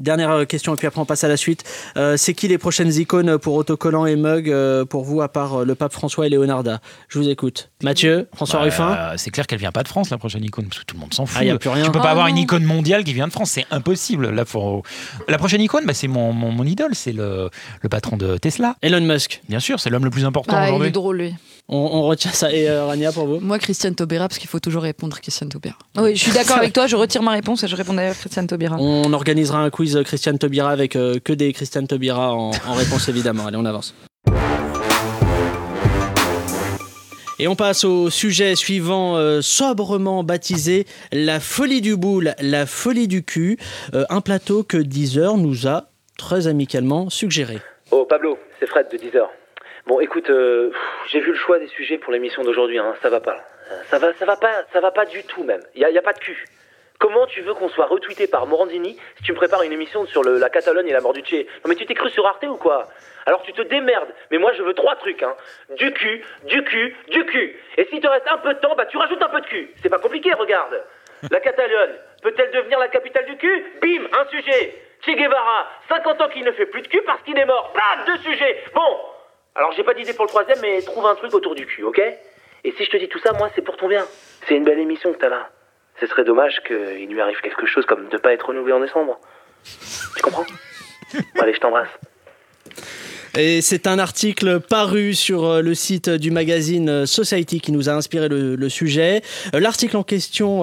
Dernière euh, question, et puis après on passe à la suite. Euh, c'est qui les prochaines icônes pour autocollants et mugs euh, pour vous, à part le pape François et Leonarda Je vous écoute. Mathieu, François Bah, Ruffin? euh, C'est clair qu'elle vient pas de France, la prochaine icône, parce que tout le monde s'en fout. Ah, y a plus rien. Tu peux pas Ah, avoir non. une icône mondiale qui vient de France, c'est impossible. Là, faut... La prochaine icône, bah, c'est mon, mon, mon idole, c'est le, le patron de Tesla. Elon Musk. Bien sûr, c'est l'homme le plus important Ah, il est aujourd'hui. drôle, lui. On, on retient ça. Et euh, Rania, pour vous moi, Christiane Taubira, parce qu'il faut toujours répondre Christiane Taubira. Oui, je suis d'accord avec toi, je retire ma réponse et je réponds à Christiane Taubira. On organisera un quiz euh, Christiane Taubira avec euh, que des Christiane Taubira en, en réponse évidemment. Allez, on avance. Et on passe au sujet suivant, euh, sobrement baptisé La folie du boule, la folie du cul. Euh, un plateau que Deezer nous a très amicalement suggéré. Oh Pablo, c'est Fred de 10h. Bon écoute, euh, j'ai vu le choix des sujets pour l'émission d'aujourd'hui, hein, ça va pas. Ça va, ça va pas, ça va pas du tout même. A, y a pas de cul. Comment tu veux qu'on soit retweeté par Morandini si tu me prépares une émission sur la Catalogne et la mort du Che Non mais tu t'es cru sur Arte ou quoi? Alors tu te démerdes. Mais moi je veux trois trucs, hein. Du cul, du cul, du cul. Et s'il te reste un peu de temps, bah tu rajoutes un peu de cul. C'est pas compliqué, regarde. La Catalogne peut-elle devenir la capitale du cul? Bim, un sujet. Che Guevara, 50 ans qu'il ne fait plus de cul parce qu'il est mort. Bam, deux sujets. Bon, alors j'ai pas d'idée pour le troisième, mais trouve un truc autour du cul, ok? Et si je te dis tout ça, moi, c'est pour ton bien. C'est une belle émission que t'as là. Ce serait dommage qu'il lui arrive quelque chose comme de pas être renouvelé en décembre. Tu comprends? Bon, Allez, je t'embrasse. Et c'est un article paru sur euh, le site du magazine euh, Society qui nous a inspiré le, sujet. Euh, L'article en question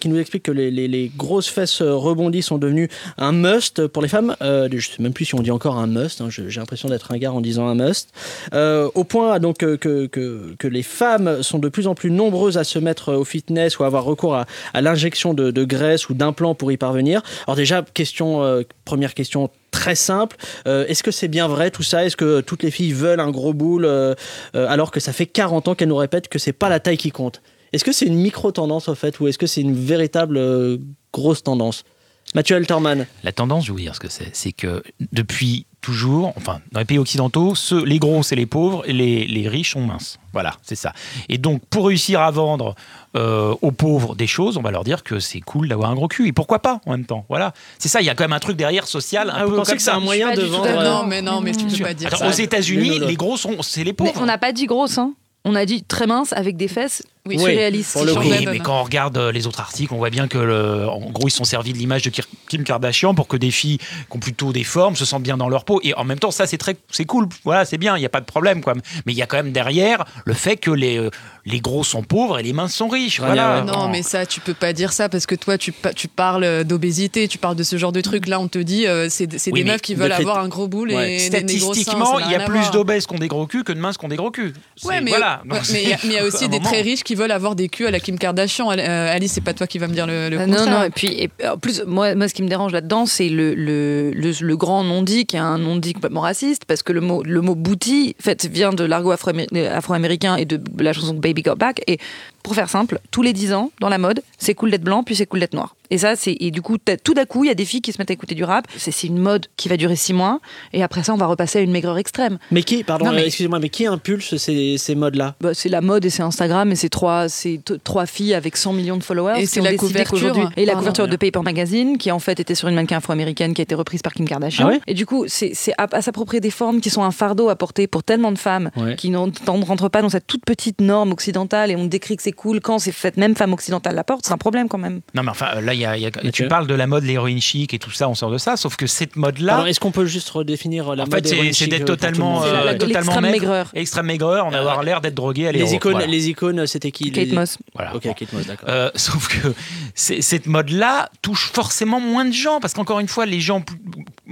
qui nous explique que les, grosses fesses rebondies sont devenues un must pour les femmes. Je sais même plus si on dit encore un must. hein, J'ai l'impression d'être un gars en disant un must. Au point donc que, que, les femmes sont de plus en plus nombreuses à se mettre au fitness ou à avoir recours à, à l'injection de, de graisse ou d'implants pour y parvenir. Alors déjà, question, première question très simple. Euh, Est-ce que c'est bien vrai tout ça? Est-ce que toutes les filles veulent un gros boule euh, euh, alors que ça fait 40 ans qu'elles nous répètent que c'est pas la taille qui compte? Est-ce que c'est une micro-tendance en fait ou est-ce que c'est une véritable grosse tendance? Mathieu Alterman. La tendance, je vais vous dire ce que c'est. C'est que depuis toujours, enfin, dans les pays occidentaux, ceux, les gros, c'est les pauvres et les, les riches sont minces. Voilà, c'est ça. Et donc, pour réussir à vendre euh, aux pauvres des choses, on va leur dire que c'est cool d'avoir un gros cul. Et pourquoi pas en même temps Voilà. C'est ça, il y a quand même un truc derrière social un Ah, vous pensez que c'est un moyen de vendre Non, mais non, mais tu peux pas dire Attends, ça. aux États-Unis, Les gros sont, c'est les Mais pauvres. on n'a pas dit grosse, hein. On a dit très mince avec des fesses Oui, surréalistes. pour le coup. Oui, mais quand on regarde euh, les autres articles, on voit bien que, le- en gros, ils sont servis de l'image de Kim Kardashian pour que des filles qui ont plutôt des formes se sentent bien dans leur peau. Et en même temps, ça, c'est très, c'est cool. Voilà, c'est bien, il n'y a pas de problème, quoi. Mais il y a quand même derrière le fait que les, euh, les gros sont pauvres et les minces sont riches. Voilà. Non, mais ça, tu peux pas dire ça parce que toi, tu, pa- tu parles d'obésité, tu parles de ce genre de truc. Là, on te dit, euh, c'est c'est Oui, des meufs qui de veulent fait- avoir un gros boule Ouais. et des, des gros seins, Statistiquement, il y a plus d'obèses qui ont des gros culs que de minces qui ont des gros culs. Ouais, mais voilà. ouais, il y a- y aussi des moment- très riches qui veulent avoir des culs à la Kim Kardashian. Euh, Alice, c'est pas toi qui va me dire le, le Ah, contraire. non, non, et puis et, en plus, moi, moi, ce qui me dérange là-dedans, c'est le, le, le, le grand non-dit qui est un non-dit complètement raciste, parce que le mot, le mot booty en fait, vient de l'argot afro-amé- afro-américain et de la chanson Baby Got Back. Et pour faire simple, tous les 10 ans, dans la mode, c'est cool d'être blanc, puis c'est cool d'être noir. Et ça, c'est et du coup, tout d'un coup, il y a des filles qui se mettent à écouter du rap. C'est une mode qui va durer six mois, et après ça, on va repasser à une maigreur extrême. Mais qui, pardon, mais- excusez-moi, mais qui impulse ces, ces modes-là? Bah, c'est la mode et c'est Instagram et c'est trois, c'est trois filles avec 100 millions de followers. Et c'est la couverture. Et la couverture de Paper Magazine, qui en fait était sur une mannequin afro-américaine qui a été reprise par Kim Kardashian. Ah ouais? Et du coup, c'est c'est à, à s'approprier des formes qui sont un fardeau à porter pour tellement de femmes Ouais. qui ne rentrent pas dans cette toute petite norme occidentale et on décrit que c'est cool quand c'est cette même femme occidentale la porte. C'est un problème quand même. Non, mais enfin, là, il y a, y a- tu parles de la mode, l'héroïne chic et tout ça, on sort de ça, sauf que cette mode-là. Alors, est-ce qu'on peut juste redéfinir la En mode fait, c'est- d'être euh, totalement, la- euh, totalement maigre, maigreur. extrême maigreur, on avoir l'air d'être drogué à les icônes, Voilà. les icônes, c'était qui Kate les- Moss. Voilà. Ok, Kate Moss, d'accord. Euh, sauf que cette mode-là touche forcément moins de gens, parce qu'encore une fois, les gens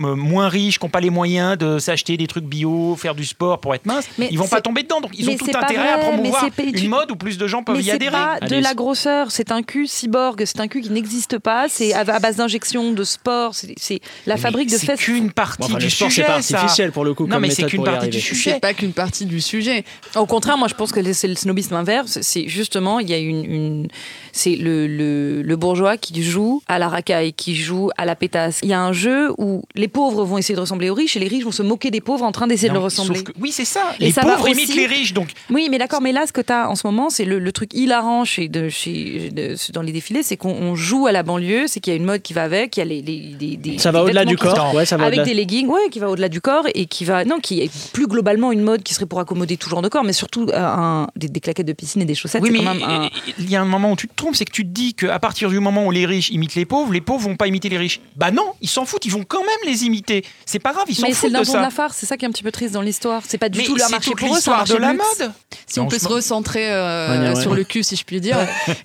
euh, moins riches, qui n'ont pas les moyens de s'acheter des trucs bio, faire du sport pour être mince, Mais ils vont pas tomber dedans. Donc ils mais ont tout intérêt à promouvoir une mode où plus de gens peuvent Mais y c'est adhérer. pas de Allez. la grosseur, c'est un cul cyborg, c'est un cul qui n'existe pas, c'est à, à base d'injections, de sport, c'est c'est la Mais fabrique de c'est fesses. qu'une partie Bon, enfin, du le sport, c'est sujet. pas ça. artificiel pour le coup. Non, comme mais c'est qu'une partie du sujet. C'est pas qu'une partie du sujet. Au contraire, moi je pense que c'est le snobisme inverse. C'est justement, il y a une, une- c'est le, le, le bourgeois qui joue à la racaille, qui joue à la pétasse. Il y a un jeu où les pauvres vont essayer de ressembler aux riches et les riches vont se moquer des pauvres en train d'essayer de leur ressembler. que- oui, c'est ça. Et Les ça pauvres imitent aussi- les riches, donc Oui, mais d'accord, mais là, ce que tu as en ce moment, c'est le, le truc hilarant chez, de, chez, de- dans les défilés, c'est qu'on on joue à la banlieue, c'est qu'il y a une mode qui va avec, il y a les, les- des- des- Ça va au-delà du corps. sont- Ouais, ça va avec des leggings, ouais, qui va au-delà du corps et qui va, non, qui est plus globalement une mode qui serait pour accommoder tout genre de corps, mais surtout euh, un, des, des claquettes de piscine et des chaussettes. Oui, c'est mais quand même un- il y a un moment où tu te trompes, c'est que tu te dis qu'à partir du moment où les riches imitent les pauvres, les pauvres vont pas imiter les riches. Bah non, ils s'en foutent, ils vont quand même les imiter. C'est pas grave, ils s'en Mais c'est foutent de dindon de ça. la farce, c'est ça qui est un petit peu triste dans l'histoire. C'est pas du Mais tout leur c'est marché pour eux, c'est de la luxe. mode. Si on peut se recentrer euh, Ouais, ouais, sur le cul, si je puis dire,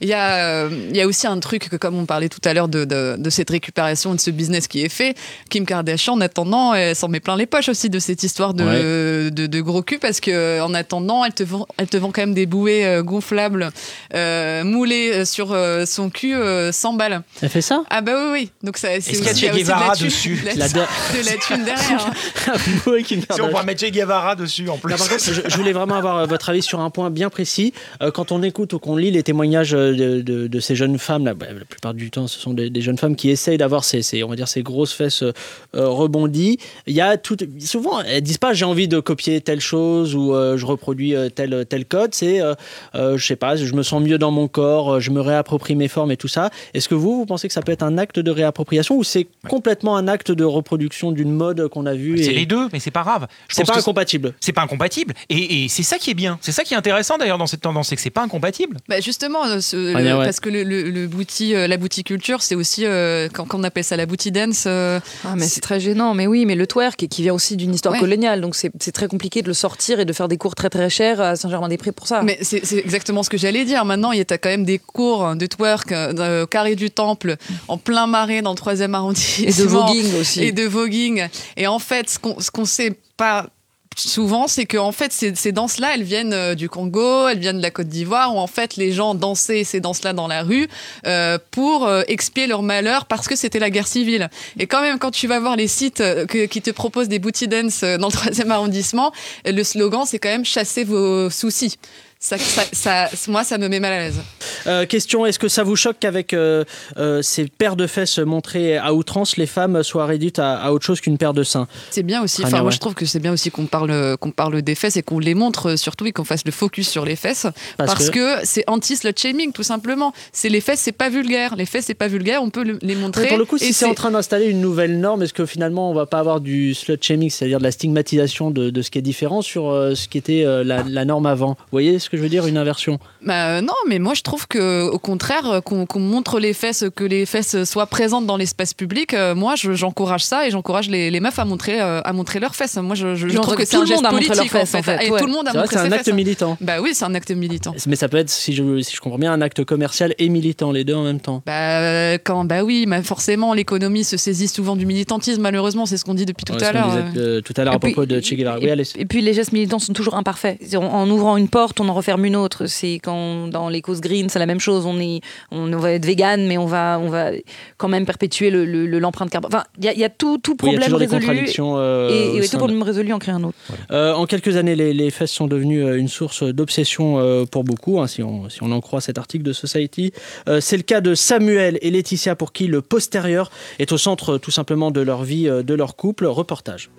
il y, a, il y a aussi un truc que, comme on parlait tout à l'heure de, de, de cette récupération, de ce business qui est fait, Kim Kardashian, en attendant, elle s'en met plein les poches aussi de cette histoire de, de, de gros cul, parce que en attendant, elle te vend, elle te vend quand même des bouées euh, gonflables euh, moulées euh, sur euh, son cul euh, 100 balles. Elle fait ça? Ah bah oui, oui. Donc ça, c'est Est-ce qu'il y a aussi- aussi de la Guevara thune- dessus de la, de la thune derrière. hein. Kim Si on pourrait mettre Che Guevara dessus en plus. Non, par contre, je, je voulais vraiment avoir euh, votre avis sur un point bien précis. Euh, quand on écoute ou qu'on lit les témoignages euh, de, de- de ces jeunes femmes, là, bah, la plupart du temps, ce sont des, des jeunes femmes qui essayent d'avoir ces, ces- on va dire, ces grosses fesses euh, euh, rebondies. Il y a tout, souvent, elles disent pas j'ai envie de copier telle chose ou euh, je reproduis euh, tel tel code. C'est, euh, euh, je sais pas, je me sens mieux dans mon corps, je me réapproprie mes formes et tout ça. Est-ce que vous, vous pensez que ça peut être un acte de réappropriation ou c'est complètement un acte de reproduction d'une mode qu'on a vue C'est et- les deux, mais c'est pas grave. C'est pas incompatible. C'est pas incompatible. Et, et c'est ça qui est bien. C'est ça qui est intéressant d'ailleurs dans cette tendance, c'est que c'est pas incompatible. Bah justement, ce- Ah, le- ouais. parce que le, le, le bouti, la bouticulture, c'est aussi, euh, quand, quand on appelle ça la bouti dance, euh, Ah, mais c'est très gênant, mais oui, mais le twerk, qui vient aussi d'une histoire Ouais. coloniale, donc c'est très compliqué de le sortir et de faire des cours très très chers à Saint-Germain-des-Prés pour ça. mais c'est exactement ce que j'allais dire. Maintenant, il y a quand même des cours de twerk euh, au carré du Temple, en plein marais dans le 3e arrondissement. Et de voguing aussi. Et de voguing. Et en fait, ce qu'on ce qu'on sait pas souvent, c'est que en fait, ces, ces danses-là, elles viennent euh, du Congo, elles viennent de la Côte d'Ivoire, où en fait, les gens dansaient ces danses-là dans la rue euh, pour euh, expier leur malheur parce que c'était la guerre civile. Et quand même, quand tu vas voir les sites euh, que- qui te proposent des booty dance dans le 3e arrondissement, le slogan, c'est quand même chasser vos soucis. Ça, ça, ça- moi, ça me met mal à l'aise. Euh, question est-ce que ça vous choque qu'avec euh, euh, ces paires de fesses montrées à outrance, les femmes soient réduites à, à autre chose qu'une paire de seins C'est bien aussi. Enfin, moi, ouais. je trouve que c'est bien aussi qu'on parle, qu'on parle des fesses et qu'on les montre surtout et qu'on fasse le focus sur les fesses. Parce Parce, que- que, c'est anti-slut shaming, tout simplement. C'est les fesses, c'est pas vulgaire. Les fesses, c'est pas vulgaire. On peut le- les montrer. Ouais, pour le coup, si c'est en train d'installer une nouvelle norme, est-ce que finalement on va pas avoir du slut shaming, c'est-à-dire de la stigmatisation de, de ce qui est différent sur ce qui était la, la norme avant? Vous voyez ce que je veux dire Une inversion Bah, euh, non, mais moi je trouve que au contraire euh, qu'on montre les fesses, que les fesses soient présentes dans l'espace public. euh, moi, je- j'encourage ça et j'encourage les, les meufs à montrer euh, à montrer leurs fesses. Moi, je, je- je trouve que que c'est tout un le geste monde a montré leurs fesses, en en fait. fait, Et ouais. tout le monde a montré c'est un ses acte fesses. militant. Bah oui, c'est un acte militant. Mais ça peut être, si je, si je comprends bien, un acte commercial et militant, les deux en même temps. Bah, quand, bah oui, mais forcément, l'économie se saisit souvent du militantisme, malheureusement, c'est ce qu'on dit depuis tout à l'heure. disait, euh, tout à l'heure à Et puis- propos de Che Guevara. Oui. Et puis les gestes militants sont toujours imparfaits. En, en ouvrant une porte, on en referme une autre. C'est quand dans les causes green, c'est la même chose. On est, on va être vegan, mais on va, on va quand même perpétuer le- le- l'empreinte carbone. Enfin, il y a, il y a tout, tout Oui, il y a problème toujours des résolu contradictions, euh, et, et tout de- problème résolu en crée un autre. Euh, en quelques années, les, les fesses sont devenues euh, une source d'obsession pour beaucoup, hein, si, on, si on en croit cet article de Society. C'est le cas de Samuel et Laetitia, pour qui le postérieur est au centre tout simplement de leur vie, de leur couple. Reportage.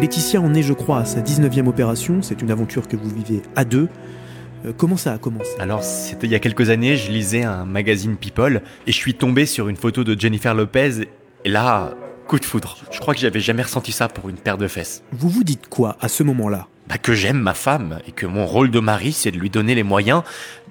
Laetitia en est, je crois, à sa 19e opération. C'est une aventure que vous vivez à deux. Euh, comment ça a commencé? Alors, c'était il y a quelques années, je lisais un magazine People et je suis tombé sur une photo de Jennifer Lopez. Et là, coup de foudre. Je crois que j'avais jamais ressenti ça pour une paire de fesses. Vous vous dites quoi à ce moment-là? Bah, que j'aime ma femme et que mon rôle de mari, c'est de lui donner les moyens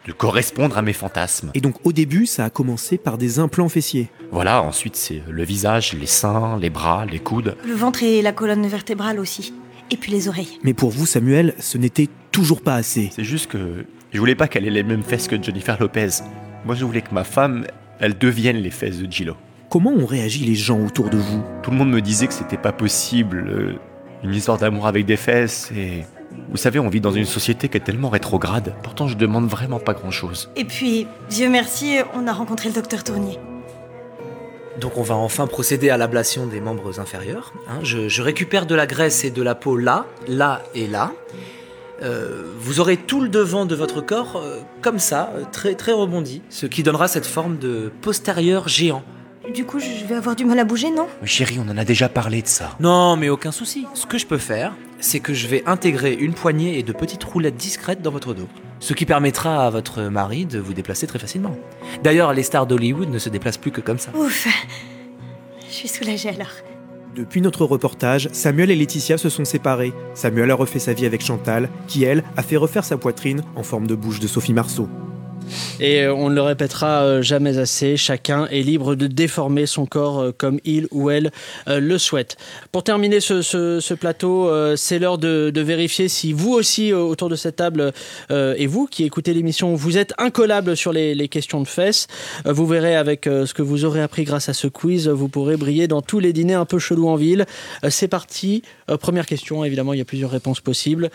de correspondre à mes fantasmes. Et donc au début, ça a commencé par des implants fessiers. Voilà, ensuite c'est le visage, les seins, les bras, les coudes. Le ventre et la colonne vertébrale aussi. Et puis les oreilles. Mais pour vous, Samuel, ce n'était toujours pas assez. C'est juste que je voulais pas qu'elle ait les mêmes fesses que Jennifer Lopez. Moi, je voulais que ma femme, elle devienne les fesses de Gillo. Comment ont réagi les gens autour de vous? Tout le monde me disait que c'était pas possible, euh, une histoire d'amour avec des fesses et. Vous savez, on vit dans une société qui est tellement rétrograde. Pourtant, je demande vraiment pas grand chose. Et puis, Dieu merci, on a rencontré le docteur Tournier. Donc on va enfin procéder à l'ablation des membres inférieurs. hein. je, je récupère de la graisse et de la peau là, là et là. Euh, vous aurez tout le devant de votre corps euh, comme ça, très, très rebondi, ce qui donnera cette forme de postérieur géant. Du coup, je vais avoir du mal à bouger, non? Mais chérie, on en a déjà parlé de ça. Non, mais aucun souci. Ce que je peux faire, c'est que je vais intégrer une poignée et de petites roulettes discrètes dans votre dos. Ce qui permettra à votre mari de vous déplacer très facilement. D'ailleurs, les stars d'Hollywood ne se déplacent plus que comme ça. Ouf. Je suis soulagée alors. Depuis notre reportage, Samuel et Laetitia se sont séparés. Samuel a refait sa vie avec Chantal, qui elle a fait refaire sa poitrine en forme de bouche de Sophie Marceau. Et euh, on ne le répétera euh, jamais assez, chacun est libre de déformer son corps euh, comme il ou elle le souhaite. Pour terminer ce, plateau, c'est l'heure de, vérifier si vous aussi autour de cette table et vous qui écoutez l'émission, vous êtes incollable sur les, les questions de fesses. Vous verrez avec ce que vous aurez appris grâce à ce quiz, vous pourrez briller dans tous les dîners un peu chelous en ville. C'est parti. Première question, évidemment, il y a plusieurs réponses possibles.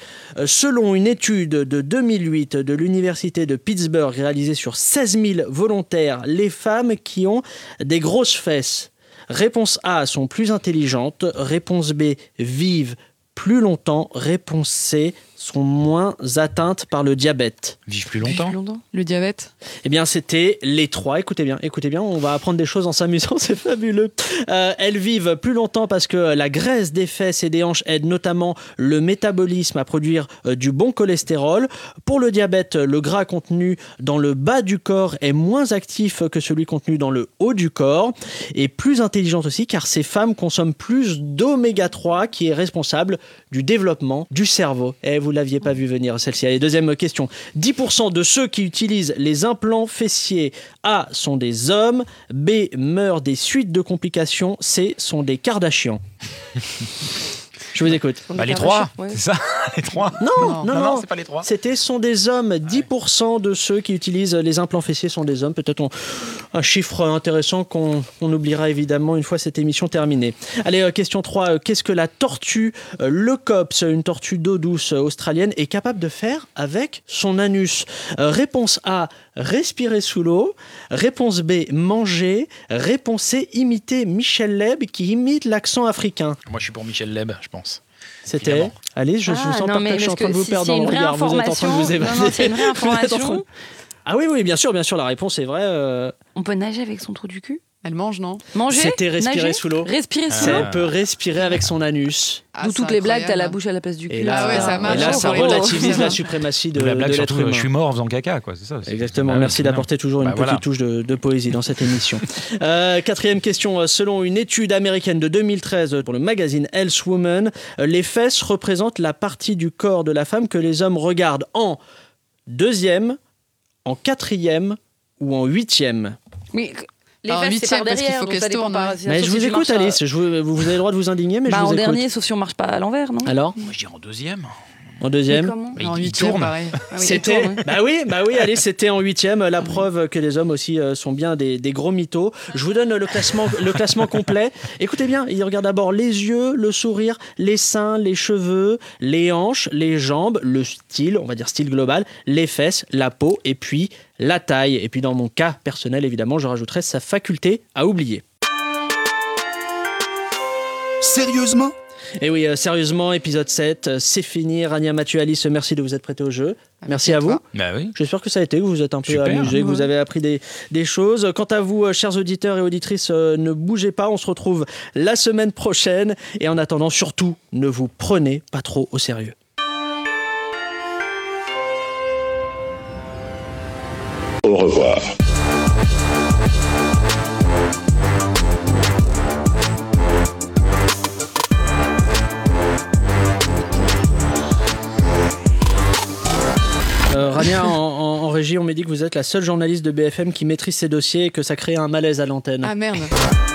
Selon une étude de 2008 de l'université de Pittsburgh réalisée sur 16 000 volontaires, les femmes qui ont des grosses fesses, réponse A sont plus intelligentes, réponse B vivent plus longtemps, réponse C sont moins atteintes par le diabète. Vivent plus longtemps Le diabète Eh bien, c'était les trois. Écoutez bien, écoutez bien, on va apprendre des choses en s'amusant, c'est fabuleux. Euh, elles vivent plus longtemps parce que la graisse des fesses et des hanches aide notamment le métabolisme à produire euh, du bon cholestérol. Pour le diabète, le gras contenu dans le bas du corps est moins actif que celui contenu dans le haut du corps et plus intelligente aussi car ces femmes consomment plus d'oméga 3 qui est responsable du développement du cerveau. Et vous l'aviez pas vu venir celle-ci. Allez, deuxième question. 10% de ceux qui utilisent les implants fessiers A sont des hommes, B meurent des suites de complications, C sont des Kardashians. Je vous écoute. Bah, les trois, c'est ça Les trois Non, non, non, c'est pas les trois. C'était sont des hommes. 10% de ceux qui utilisent les implants fessiers sont des hommes. Peut-être un chiffre intéressant qu'on on oubliera évidemment une fois cette émission terminée. Allez, euh, question 3. Euh, Qu'est-ce que la tortue euh, Leucops, une tortue d'eau douce australienne, est capable de faire avec son anus? Réponse A, respirer sous l'eau. Réponse B, manger. Réponse C, imiter Michel Leb qui imite l'accent africain. Moi, je suis pour Michel Leb, je pense. C'était. Allez, je, je Ah, sens non, que je suis en train de vous si perdre dans le regard. Vous êtes en train de vous évader. non, non, c'est une vraie Vous train information. Ah oui, oui, bien sûr, bien sûr, la réponse est vraie. euh, On peut nager avec son trou du cul? Elle mange, non? Manger? C'était respirer Nager? sous l'eau. Respirer sous Elle l'eau peut respirer avec son anus. Ah, D'où toutes les blagues, t'as la bouche à la place du cul. Et là, Ah ouais, ça et là, ça relativise la suprématie de, la blague de surtout, humain. je suis mort en faisant caca, quoi, c'est ça. Exactement, c'est- merci d'apporter toujours une Bah, petite voilà. touche de, de poésie dans cette émission. Euh, quatrième question, selon une étude américaine de 2013 pour le magazine Health Woman, les fesses représentent la partie du corps de la femme que les hommes regardent en deuxième, en quatrième ou en huitième. Mais les par huitième, parce qu'il faut qu'elle ça se dépend tourne, pas. Mais je vous écoute, Alice, vous, vous avez le droit de vous indigner, mais Bah, je vous en écoute. dernier, sauf si on marche pas à l'envers, non? Alors? Moi, je dirais en deuxième. En deuxième. Mais En huitième, pareil. Ah oui, C'était, tourne, hein. bah oui, bah oui, allez, c'était en huitième. La preuve que les hommes aussi euh, sont bien des, des gros mythos. Je vous donne le classement, le classement complet. Écoutez bien, il regarde d'abord les yeux, le sourire, les seins, les cheveux, les hanches, les jambes, le style, on va dire style global, les fesses, la peau et puis la taille. Et puis dans mon cas personnel, évidemment, je rajouterais sa faculté à oublier. Sérieusement? Et oui, euh, sérieusement, épisode 7, euh, c'est fini. Rania Mathieu, Alice, merci de vous être prêté au jeu. Merci, à vous. Bah oui. J'espère que ça a été, que vous vous êtes un peu Super. amusé, que vous avez appris des, des choses. Quant à vous, euh, chers auditeurs et auditrices, euh, ne bougez pas, on se retrouve la semaine prochaine. Et en attendant, surtout, ne vous prenez pas trop au sérieux. Au revoir. Régie, on m'a dit que vous êtes la seule journaliste de BFM qui maîtrise ces dossiers et que ça crée un malaise à l'antenne. Ah merde.